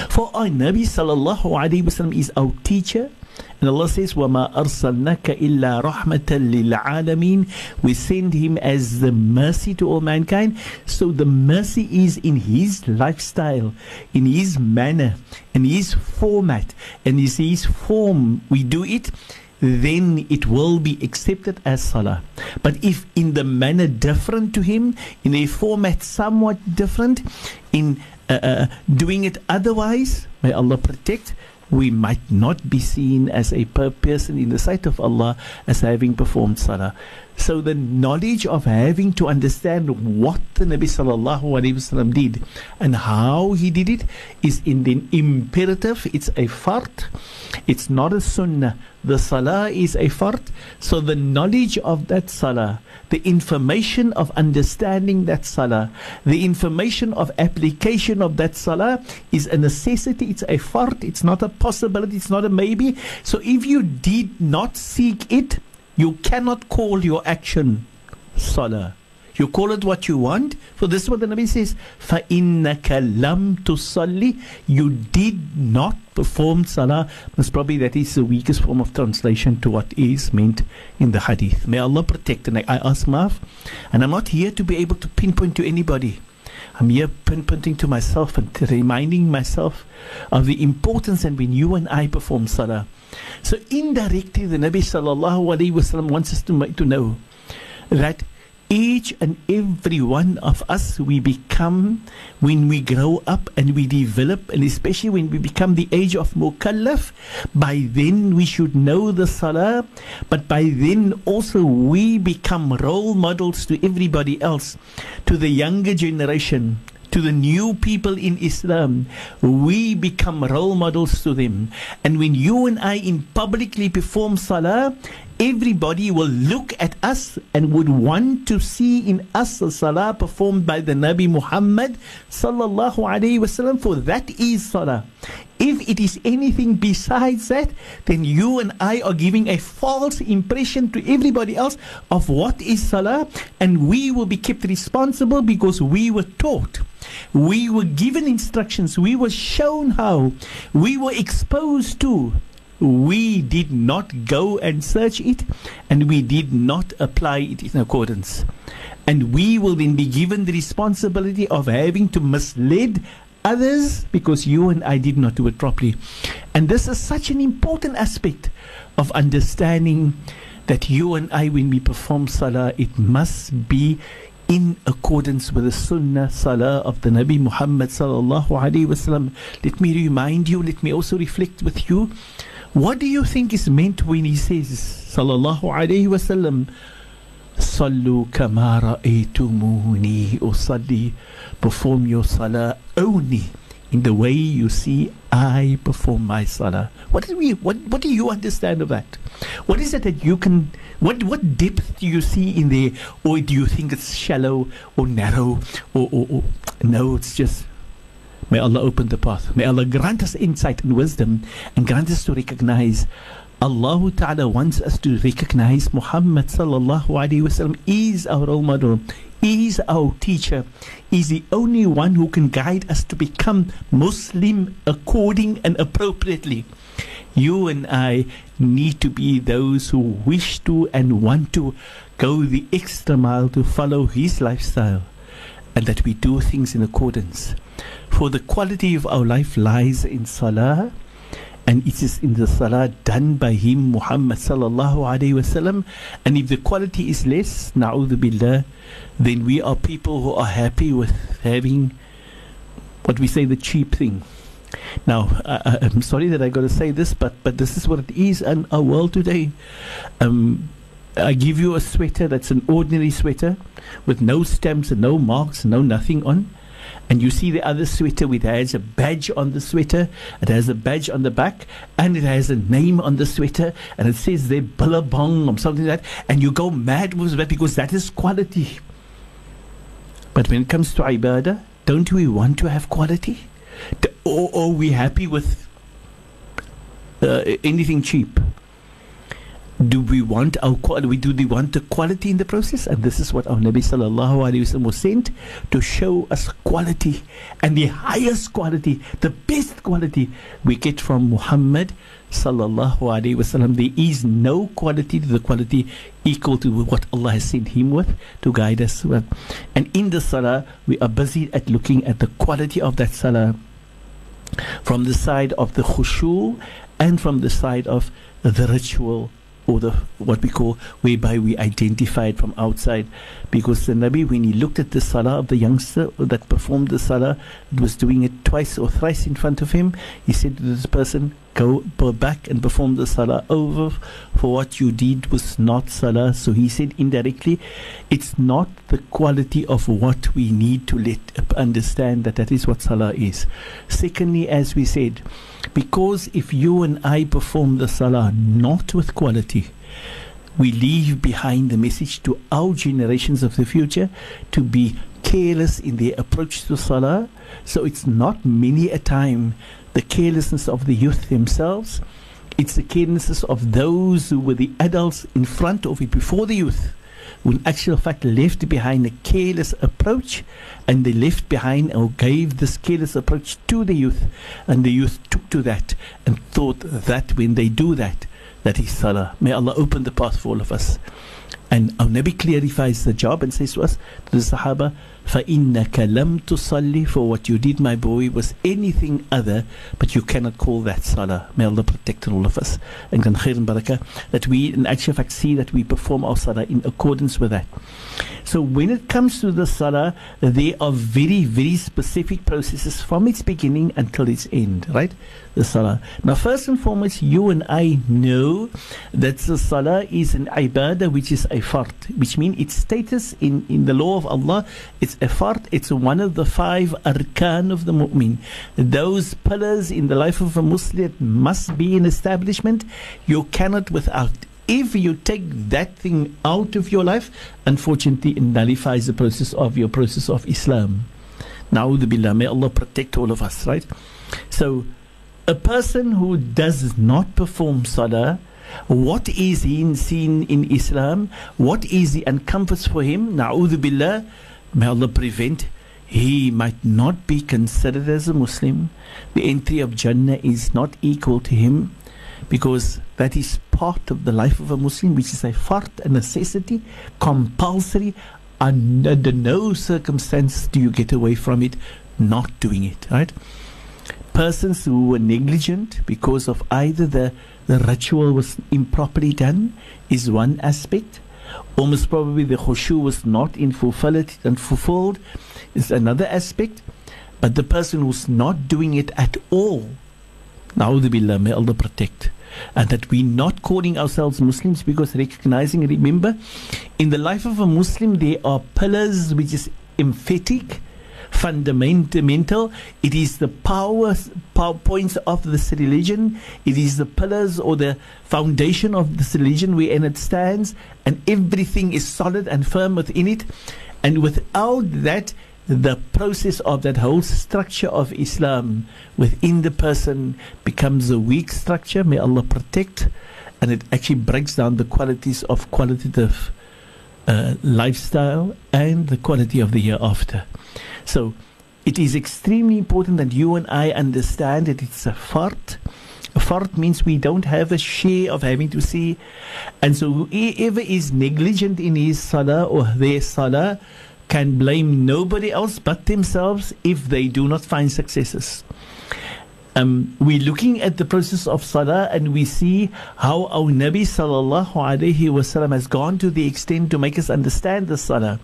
For our Nabi sallallahu alayhi wasallam is our teacher. And Allah says, وَمَا أَرْسَلْنَاكَ إِلَّا رَحْمَةً لِلْعَالَمِينَ We send him as the mercy to all mankind. So the mercy is in his lifestyle, in his manner, in his format, and is his form. We do it then it will be accepted as salah. But if in the manner different to him, in a format somewhat different, in uh, uh, doing it otherwise, may Allah protect, we might not be seen as a person in the sight of Allah as having performed salah. So the knowledge of having to understand what the Nabi sallallahu alaihi wasallam did and how he did it is in the imperative. It's a fard. It's not a sunnah. The salah is a fard. So the knowledge of that salah, the information of understanding that salah, the information of application of that salah is a necessity. It's a fard. It's not a possibility. It's not a maybe. So if you did not seek it, you cannot call your action salah. You call it what you want. For this is what the Nabi says, فَإِنَّكَ لَمْ تُصَلِّ You did not perform salah. Most probably that is the weakest form of translation to what is meant in the hadith. May Allah protect. And I, I ask Maaf, and I'm not here to be able to pinpoint to anybody. I'm here pinpointing to myself and reminding myself of the importance and when you and I perform salah. So indirectly, the Nabi sallallahu alaihi wasallam wants us to, to know that each and every one of us we become when we grow up and we develop and especially when we become the age of mukallaf by then we should know the salah but by then also we become role models to everybody else to the younger generation to the new people in Islam, we become role models to them. And when you and I in publicly perform salah, everybody will look at us and would want to see in us a salah performed by the Nabi Muhammad sallallahu alaihi wasallam. For that is salah. If it is anything besides that, then you and I are giving a false impression to everybody else of what is salah, and we will be kept responsible because we were taught. We were given instructions. We were shown how. We were exposed to. We did not go and search it, and we did not apply it in accordance. And we will then be given the responsibility of having to mislead others because you and I did not do it properly. And this is such an important aspect of understanding that you and I, when we perform salah, it must be in accordance with the sunnah salah of the Nabi Muhammad sallallahu alaihi wasallam. Let me remind you, let me also reflect with you. What do you think is meant when he says, Sallallahu Alaihi Wasallam, Sallu kama ra'aytumuni usalli, perform your salah only in the way you see I perform my salah. What do we what what do you understand of that? What is it that you can what what depth do you see in there? Or do you think it's shallow or narrow or, or, or no, it's just May Allah open the path. May Allah grant us insight and wisdom and grant us to recognize Allah Ta'ala wants us to recognize Muhammad Sallallahu Alaihi Wasallam is our role model, is our teacher, is the only one who can guide us to become Muslim according and appropriately. You and I need to be those who wish to and want to go the extra mile to follow his lifestyle and that we do things in accordance. For the quality of our life lies in salah and it is in the salah done by him Muhammad sallallahu alaihi wasallam and if the quality is less na'udhu billah then we are people who are happy with having what we say the cheap thing. Now I, I'm sorry that I got to say this but but this is what it is in our world today. Um, I give you a sweater that's an ordinary sweater with no stamps and no marks and no nothing on and you see the other sweater which has a badge on the sweater, it has a badge on the back, and it has a name on the sweater, and it says there Billabong or something like that, and you go mad with that because that is quality. But when it comes to ibadah, don't we want to have quality? Or are we happy with uh, anything cheap? Do we want our quality? Do we want the quality in the process? And this is what our Nabi sallallahu alaihi wasallam was sent to show us quality, and the highest quality, the best quality we get from Muhammad sallallahu alaihi wasallam. There is no quality to the quality equal to what Allah has sent Him with to guide us. With. And in the salah, we are busy at looking at the quality of that salah from the side of the khushu and from the side of the ritual or the what we call whereby we identify it from outside. Because the Nabi when he looked at the salah of the youngster that performed the salah was doing it twice or thrice in front of him he said to this person go, go back and perform the salah over for what you did was not salah. So he said indirectly it's not the quality of what we need to let understand that that is what salah is. Secondly as we said because if you and I perform the salah not with quality, we leave behind the message to our generations of the future to be careless in their approach to salah. So it's not many a time the carelessness of the youth themselves, it's the carelessness of those who were the adults in front of it before the youth who in actual fact left behind a careless approach and they left behind or gave this careless approach to the youth and the youth took to that and thought that when they do that that is salah. May Allah open the path for all of us. And our Nabi clarifies the job and says to us to the Sahaba فَإِنَّكَ لَمْ تُصَلِّ For what you did, my boy, was anything other, but you cannot call that salah. May Allah protect all of us. And can khair and barakah, that we in actual fact see that we perform our salah in accordance with that. So when it comes to the salah, there are very, very specific processes from its beginning until its end, right? The salah. Now, first and foremost, you and I know that the salah is an ibadah, which is a fard, which means its status in, in the law of Allah, it's fard, it's one of the five arkan of the mu'min. Those pillars in the life of a Muslim must be in establishment. You cannot without if you take that thing out of your life, unfortunately, it nullifies the process of your process of Islam. Now, Na'udhu billah, may Allah protect all of us, right? So, a person who does not perform salah, what is he seen in Islam? What is the uncomforts for him? Na'udhu billah, may Allah prevent. He might not be considered as a Muslim. The entry of Jannah is not equal to him because that is part of the life of a Muslim, which is a fard, a necessity, compulsory. And under no circumstance do you get away from it not doing it, right? Persons who were negligent because of either the, the ritual was improperly done is one aspect, or most probably the khushu was not in fulfilled and fulfilled is another aspect. But the person who's not doing it at all, na'udhu billah, may Allah protect and that we're not calling ourselves Muslims because recognizing, remember, in the life of a Muslim, there are pillars which is emphatic, fundamental. It is the power, power points of this religion. It is the pillars or the foundation of this religion wherein it stands, and everything is solid and firm within it. And without that, the process of that whole structure of Islam within the person becomes a weak structure. May Allah protect, and it actually breaks down the qualities of qualitative uh, lifestyle and the quality of the year after. So, it is extremely important that you and I understand that it's a fard. A fard means we don't have a share of having to see, and so whoever is negligent in his salah or their salah can blame nobody else but themselves if they do not find successes. Um, we're looking at the process of salah and we see how our Nabi sallallahu alayhi wasallam has gone to the extent to make us understand the salah.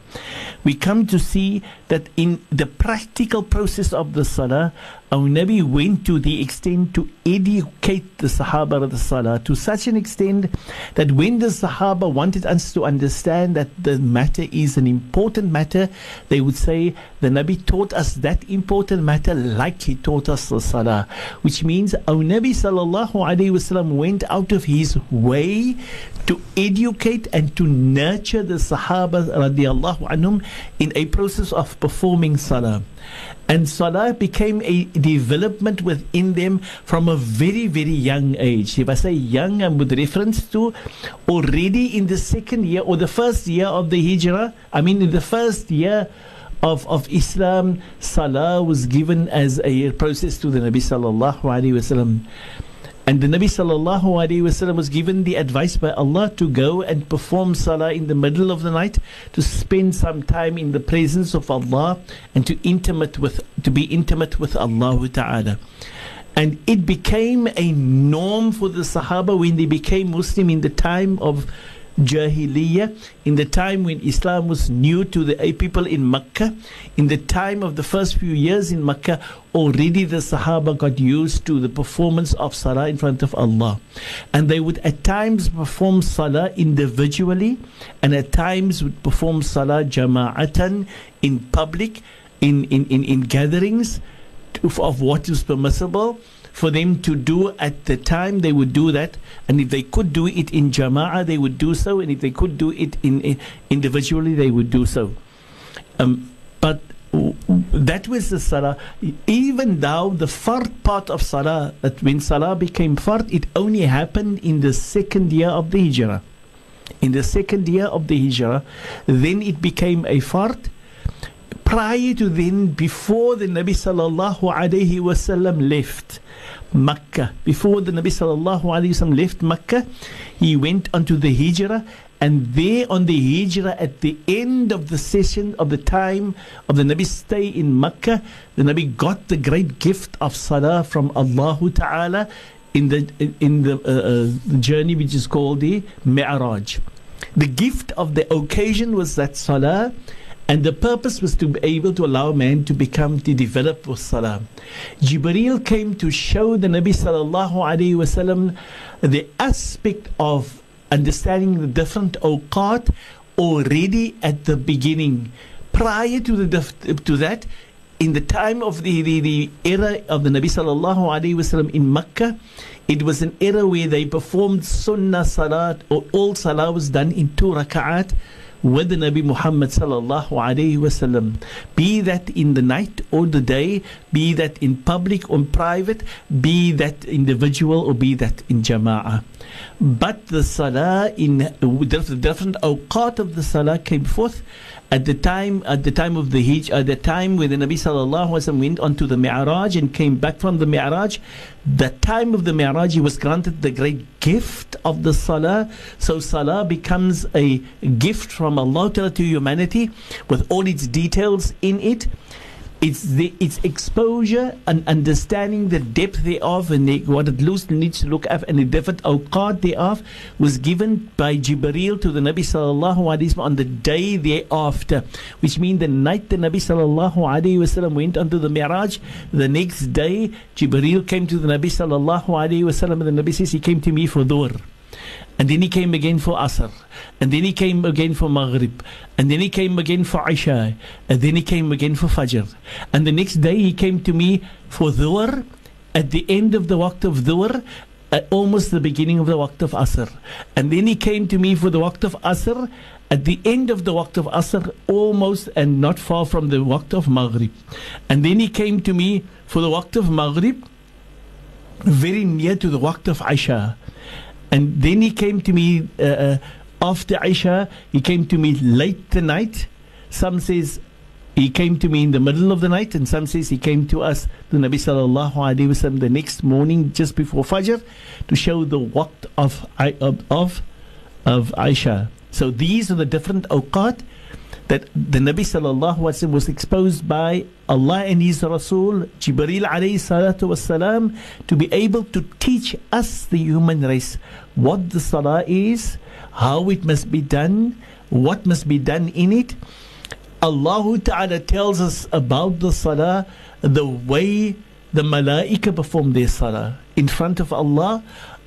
We come to see that in the practical process of the salah, our Nabi went to the extent to educate the Sahaba of the Salah to such an extent that when the Sahaba wanted us to understand that the matter is an important matter, they would say, The Nabi taught us that important matter like he taught us the Salah. Which means our Nabi sallallahu alayhi wasallam went out of his way to educate and to nurture the Sahaba radiallahu anhum in a process of performing Salah. And Salah became a development within them from a very, very young age. If I say young, I'm with reference to already in the second year or the first year of the Hijrah. I mean, in the first year of, of Islam, Salah was given as a process to the Nabi Sallallahu Alaihi Wasallam. And the Nabi sallallahu wasallam was given the advice by Allah to go and perform salah in the middle of the night, to spend some time in the presence of Allah, and to intimate with to be intimate with Allah Taala. And it became a norm for the Sahaba when they became Muslim in the time of Jahiliyyah, in the time when Islam was new to the people in Mecca, in the time of the first few years in Mecca, already the Sahaba got used to the performance of Salah in front of Allah. And they would at times perform Salah individually, and at times would perform Salah jama'atan in public, in, in, in, in gatherings of what is permissible for them to do at the time, they would do that. And if they could do it in jama'ah, they would do so. And if they could do it in, in individually, they would do so. Um, but that was the salah. Even though the fard part of salah, that when salah became fard, it only happened in the second year of the hijrah. In the second year of the hijrah, then it became a fard prior to then, before the Nabi sallallahu alayhi wasallam left Makkah, before the Nabi sallallahu alayhi wasallam left Makkah, he went onto the Hijrah, and there on the Hijrah, at the end of the session of the time of the Nabi's stay in Makkah, the Nabi got the great gift of Salah from Allah Ta'ala in the in the uh, uh, journey which is called the Mi'raj. The gift of the occasion was that salah, and the purpose was to be able to allow man to become, to develop with salah. Jibreel came to show the Nabi sallallahu alayhi wasallam the aspect of understanding the different awqat already at the beginning. Prior to, the, to that, in the time of the, the, the era of the Nabi sallallahu alayhi wasallam in Mecca, it was an era where they performed sunnah salat, or all salah was done in two rak'at with the Nabi Muhammad sallallahu alayhi wasallam. Be that in the night or the day, be that in public or private, be that individual or be that in jama'ah. But the salah in the different awqat of the salah came forth at the time at the time of the Hajj, at the time when the Nabi sallallahu alaihi went onto the Mi'raj and came back from the Mi'raj, the time of the Mi'raj he was granted the great gift of the Salah. So Salah becomes a gift from Allah to humanity with all its details in it it's the its exposure and understanding the depth thereof and the, what it needs to look at and the different awqat thereof was given by Jibreel to the Nabi sallallahu alaihi wasallam on the day thereafter, which means the night the Nabi sallallahu alaihi wasallam went onto the Mi'raj. The next day, Jibreel came to the Nabi sallallahu alaihi wasallam, and the Nabi says he came to me for Dhuhr. And then he came again for Asr. And then he came again for Maghrib. And then he came again for Isha. And then he came again for Fajr. And the next day he came to me for Dhuhr at the end of the waqt of Dhuhr. At almost the beginning of the waqt of Asr. And then he came to me for the waqt of Asr at the end of the waqt of Asr, almost and not far from the waqt of Maghrib. And then he came to me for the waqt of Maghrib, very near to the waqt of Isha. And then he came to me uh, uh, after Isha. He came to me late the night. Some says he came to me in the middle of the night, and some says he came to us, the Nabi sallallahu alaihi wasallam, the next morning just before Fajr, to show the waqt of of of, of Isha. So these are the different awqat that the Nabi sallallahu alaihi was exposed by Allah and His Rasul, Jibreel alayhi salatu wasalam, to be able to teach us, the human race, what the salah is, how it must be done, what must be done in it. Allah Ta'ala tells us about the salah, the way the malaika perform their salah in front of Allah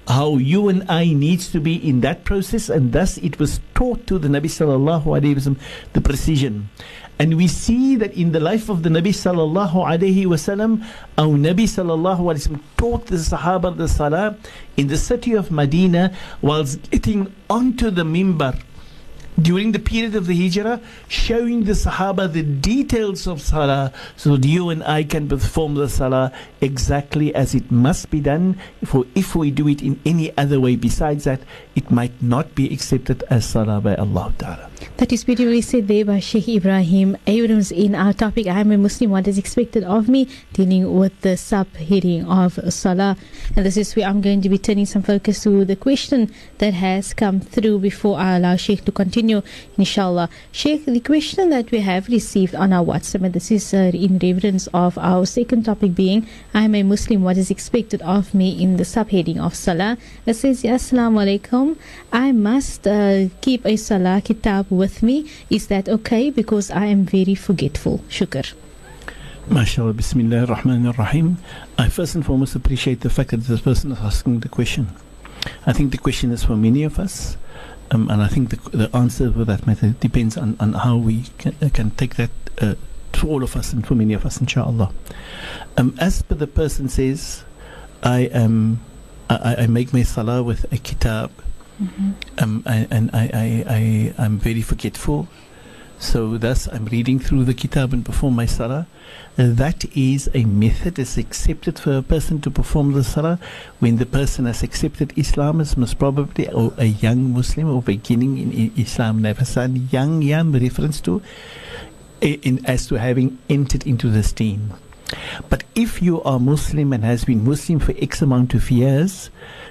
how you and I needs to be in that process, and thus it was taught to the Nabi sallallahu alaihi wasallam the precision. And we see that in the life of the Nabi sallallahu alaihi wasallam, our Nabi sallallahu alaihi wasallam taught the Sahaba the Salah in the city of Medina whilst getting onto the mimbar during the period of the Hijrah, showing the Sahaba the details of Salah so that you and I can perform the Salah exactly as it must be done. For if we do it in any other way besides that, it might not be accepted as Salah by Allah Ta'ala. That is beautifully said there by Sheikh Ebrahim Abrahams in our topic, I am a Muslim, what is expected of me, dealing with the subheading of Salah. And this is where I'm going to be turning some focus to the question that has come through before I allow Sheikh to continue, inshallah. Sheikh, the question that we have received on our WhatsApp, and this is uh, in reference of our second topic being, I am a Muslim, what is expected of me in the subheading of Salah. It says, Assalamu alaikum, I must uh, keep a Salah kitab with me. Is that okay? Because I am very forgetful. Shukr. MashaAllah, Bismillah ar-Rahman ar-Rahim. I first and foremost appreciate the fact that this person is asking the question. I think the question is for many of us, um, and I think the, the answer for that matter depends on, on how we can, uh, can take that uh, to all of us and for many of us, inshallah. Um, as per the person says, I am, I, I make my salah with a kitab, Mm-hmm. um, I, and I, I, I, I'm very forgetful. So thus I'm reading through the kitab and perform my salah. Uh, that is a method that's accepted for a person to perform the salah when the person has accepted Islam as most probably or a young Muslim or beginning in, Islam. Never son young young reference to in, as to having entered into this deen. But if you are Muslim and has been Muslim for X amount of years,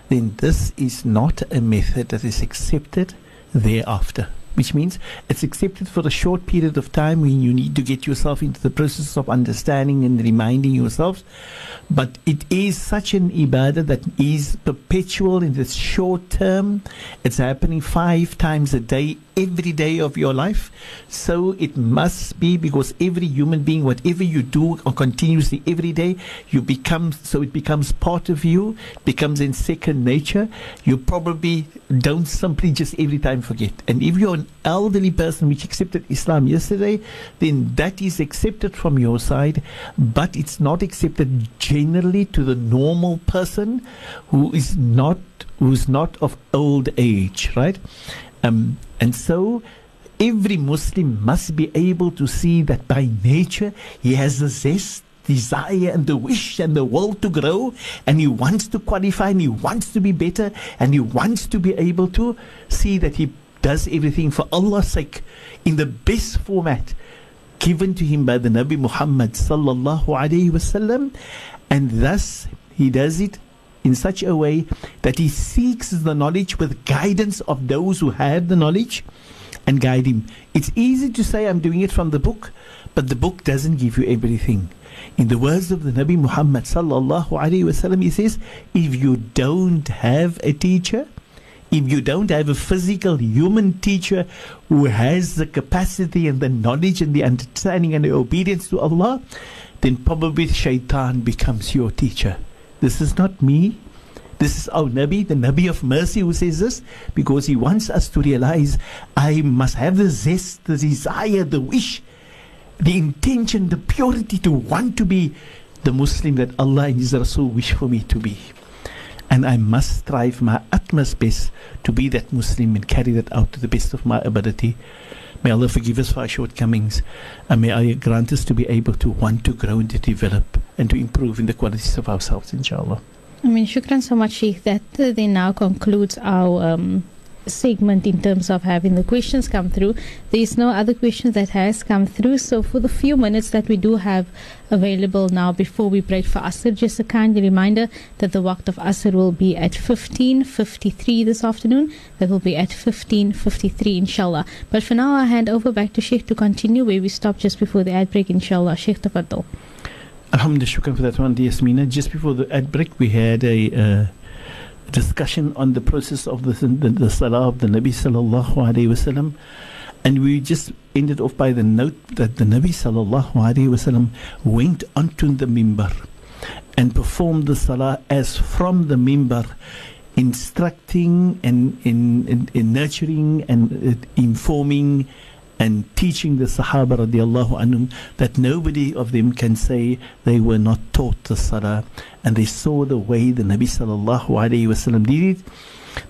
then this is not a method that is accepted thereafter. which means it's accepted for a short period of time when you need to get yourself into the process of understanding and reminding yourselves. But it is such an ibadah that is perpetual in this short term. It's happening five times a day, every day of your life. So it must be because every human being, whatever you do or continuously every day, you become so it becomes part of you, becomes in second nature. You probably don't simply just every time forget. And if you're an elderly person which accepted Islam yesterday, then that is accepted from your side, but it's not accepted generally to the normal person who is not who's not of old age, right? Um, and so every Muslim must be able to see that by nature he has the zest, desire, and the wish and the will to grow, and he wants to qualify, and he wants to be better, and he wants to be able to see that he does everything for Allah's sake in the best format given to him by the Nabi Muhammad sallallahu alaihi wasallam, and thus he does it in such a way that he seeks the knowledge with guidance of those who have the knowledge and guide him. It's easy to say I'm doing it from the book, but the book doesn't give you everything. In the words of the Nabi Muhammad sallallahu alaihi wasallam, he says, if you don't have a teacher, if you don't have a physical human teacher who has the capacity and the knowledge and the understanding and the obedience to Allah, then probably shaitan becomes your teacher. This is not me. This is our Nabi, the Nabi of mercy, who says this because he wants us to realize I must have the zest, the desire, the wish, the intention, the purity to want to be the Muslim that Allah and His Rasul wish for me to be. And I must strive my utmost best to be that Muslim and carry that out to the best of my ability. May Allah forgive us for our shortcomings and may Allah grant us to be able to want to grow and to develop and to improve in the qualities of ourselves, inshallah. I mean, shukran so much, Sheikh. That uh, then now concludes our um, segment in terms of having the questions come through. There is no other questions that has come through. So for the few minutes that we do have available now before we break for Asr, just a kind reminder that the waqt of Asr will be at 15.53 this afternoon. That will be at 15.53 inshallah. But for now, I hand over back to Sheikh to continue where we stopped just before the ad break inshallah. Sheikh Tafaddal. Alhamdulillah, shukran for that one, dear Yasmina. Just before the ad break, we had a uh, discussion on the process of the, the, the salah of the Nabi sallallahu alaihi wasallam. And we just ended off by the note that the Nabi sallallahu alaihi wasallam went onto the mimbar and performed the salah as from the mimbar, instructing and in, in, in nurturing and uh, informing and teaching the Sahaba radiallahu anhum that nobody of them can say they were not taught the Salah and they saw the way the Nabi sallallahu alayhi wasallam did it.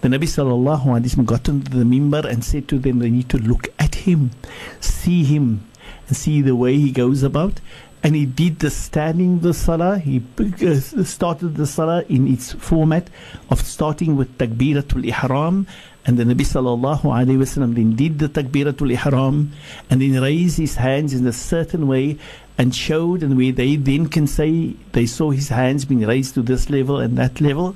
The Nabi sallallahu alayhi wasallam got onto the mimbar and said to them they need to look at him, see him and see the way he goes about. And he did the standing the salah. He uh, started the salah in its format of starting with takbiratul ihram and the Nabi sallallahu alayhi wasallam then did the takbiratul ihram and then raised his hands in a certain way and showed and where they then can say they saw his hands being raised to this level and that level.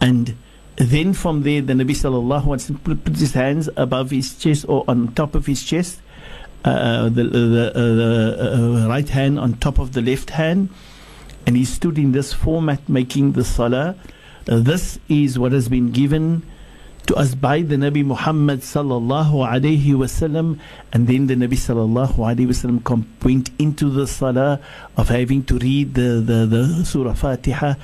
And then from there the Nabi sallallahu alayhi wasallam put his hands above his chest or on top of his chest. Uh, the, the, uh, the uh, right hand on top of the left hand, and he stood in this format making the salah. Uh, this is what has been given to us by the Nabi Muhammad sallallahu alayhi wasallam, and then the Nabi sallallahu alayhi wasallam went into the salah of having to read the, the, the Surah Fatiha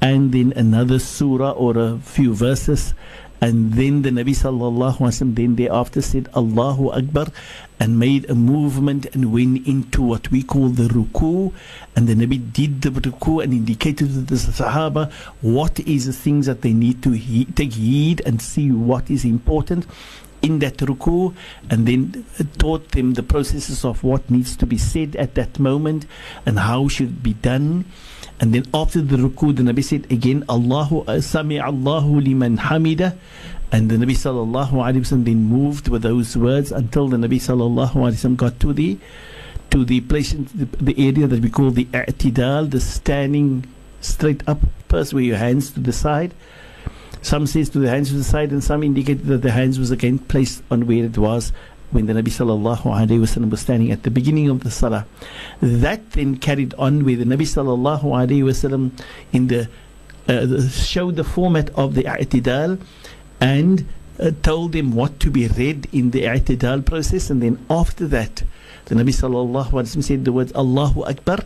and then another surah or a few verses. And then the Nabi sallallahu alaihi wasallam then thereafter said Allahu Akbar and made a movement and went into what we call the ruku. And the Nabi did the ruku and indicated to the Sahaba what is the things that they need to he- take heed and see what is important in that ruku and then taught them the processes of what needs to be said at that moment and how should be done. And then after the ruku, the Nabi said again, Allahu uh, sami Allahu liman hamida. And the Nabi sallallahu alaihi wasallam then moved with those words until the Nabi sallallahu alaihi wasallam got to the to the place, the, the area that we call the i'tidal, the standing straight up, first with your hands to the side. Some says to the hands to the side, and some indicate that the hands was again placed on where it was when the Nabi sallallahu alaihi wasallam was standing at the beginning of the salah. That then carried on where the Nabi sallallahu alaihi wasallam in the uh, showed the format of the i'tidal and uh, told them what to be read in the i'tidal process, and then after that. The Nabi sallallahu alaihi wasallam said the words Allahu Akbar,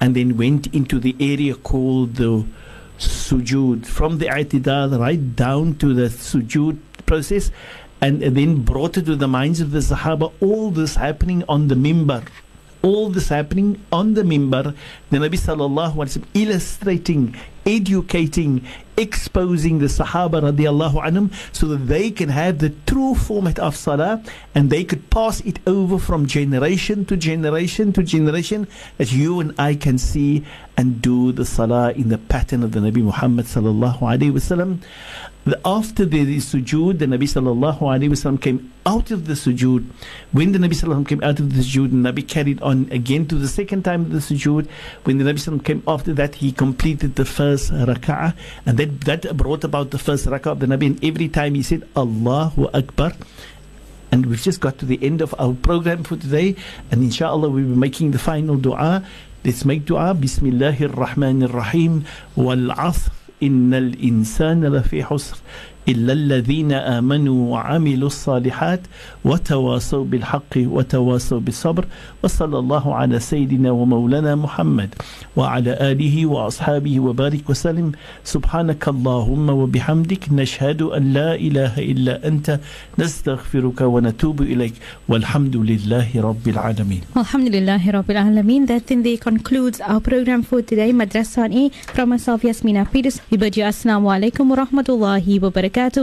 and then went into the area called the sujood from the i'tidal right down to the sujood process and, and then brought it to the minds of the Sahaba. All this happening on the mimbar. All this happening on the mimbar. The Nabi sallallahu alaihi wasallam illustrating, educating, exposing the Sahaba radiallahu anhum so that they can have the true format of Salah and they could pass it over from generation to generation to generation that you and I can see and do the Salah in the pattern of the Nabi Muhammad sallallahu alaihi wasallam. After the sujood, the Nabi sallallahu came out of the sujood. When the Nabi sallallahu came out of the sujood, the Nabi carried on again to the second time of the sujood. When the Nabi sallallahu came after that, he completed the first rak'ah, and that that brought about the first rak'ah of the Nabi. And every time he said Allahu Akbar. And we've just got to the end of our program for today, and inshallah we'll be making the final dua. Let's make dua. Bismillahir Rahmanir Rahim. Wal 'asr. إن الإنسان لفي حسر إلا الذين آمنوا وعملوا الصالحات وتواصوا بالحق وتواصوا بالصبر وصلى الله على سيدنا ومولانا محمد وعلى آله وأصحابه وبارك وسلم سبحانك اللهم وبحمدك نشهد أن لا إله إلا أنت نستغفرك ونتوب إليك والحمد لله رب العالمين Alhamdulillah Rabbil Alameen. That then they concludes our program for today. Madrasa E from myself Yasmina Peters. We bid you Assalamu alaikum wa rahmatullahi wa barakatuh. Sindicato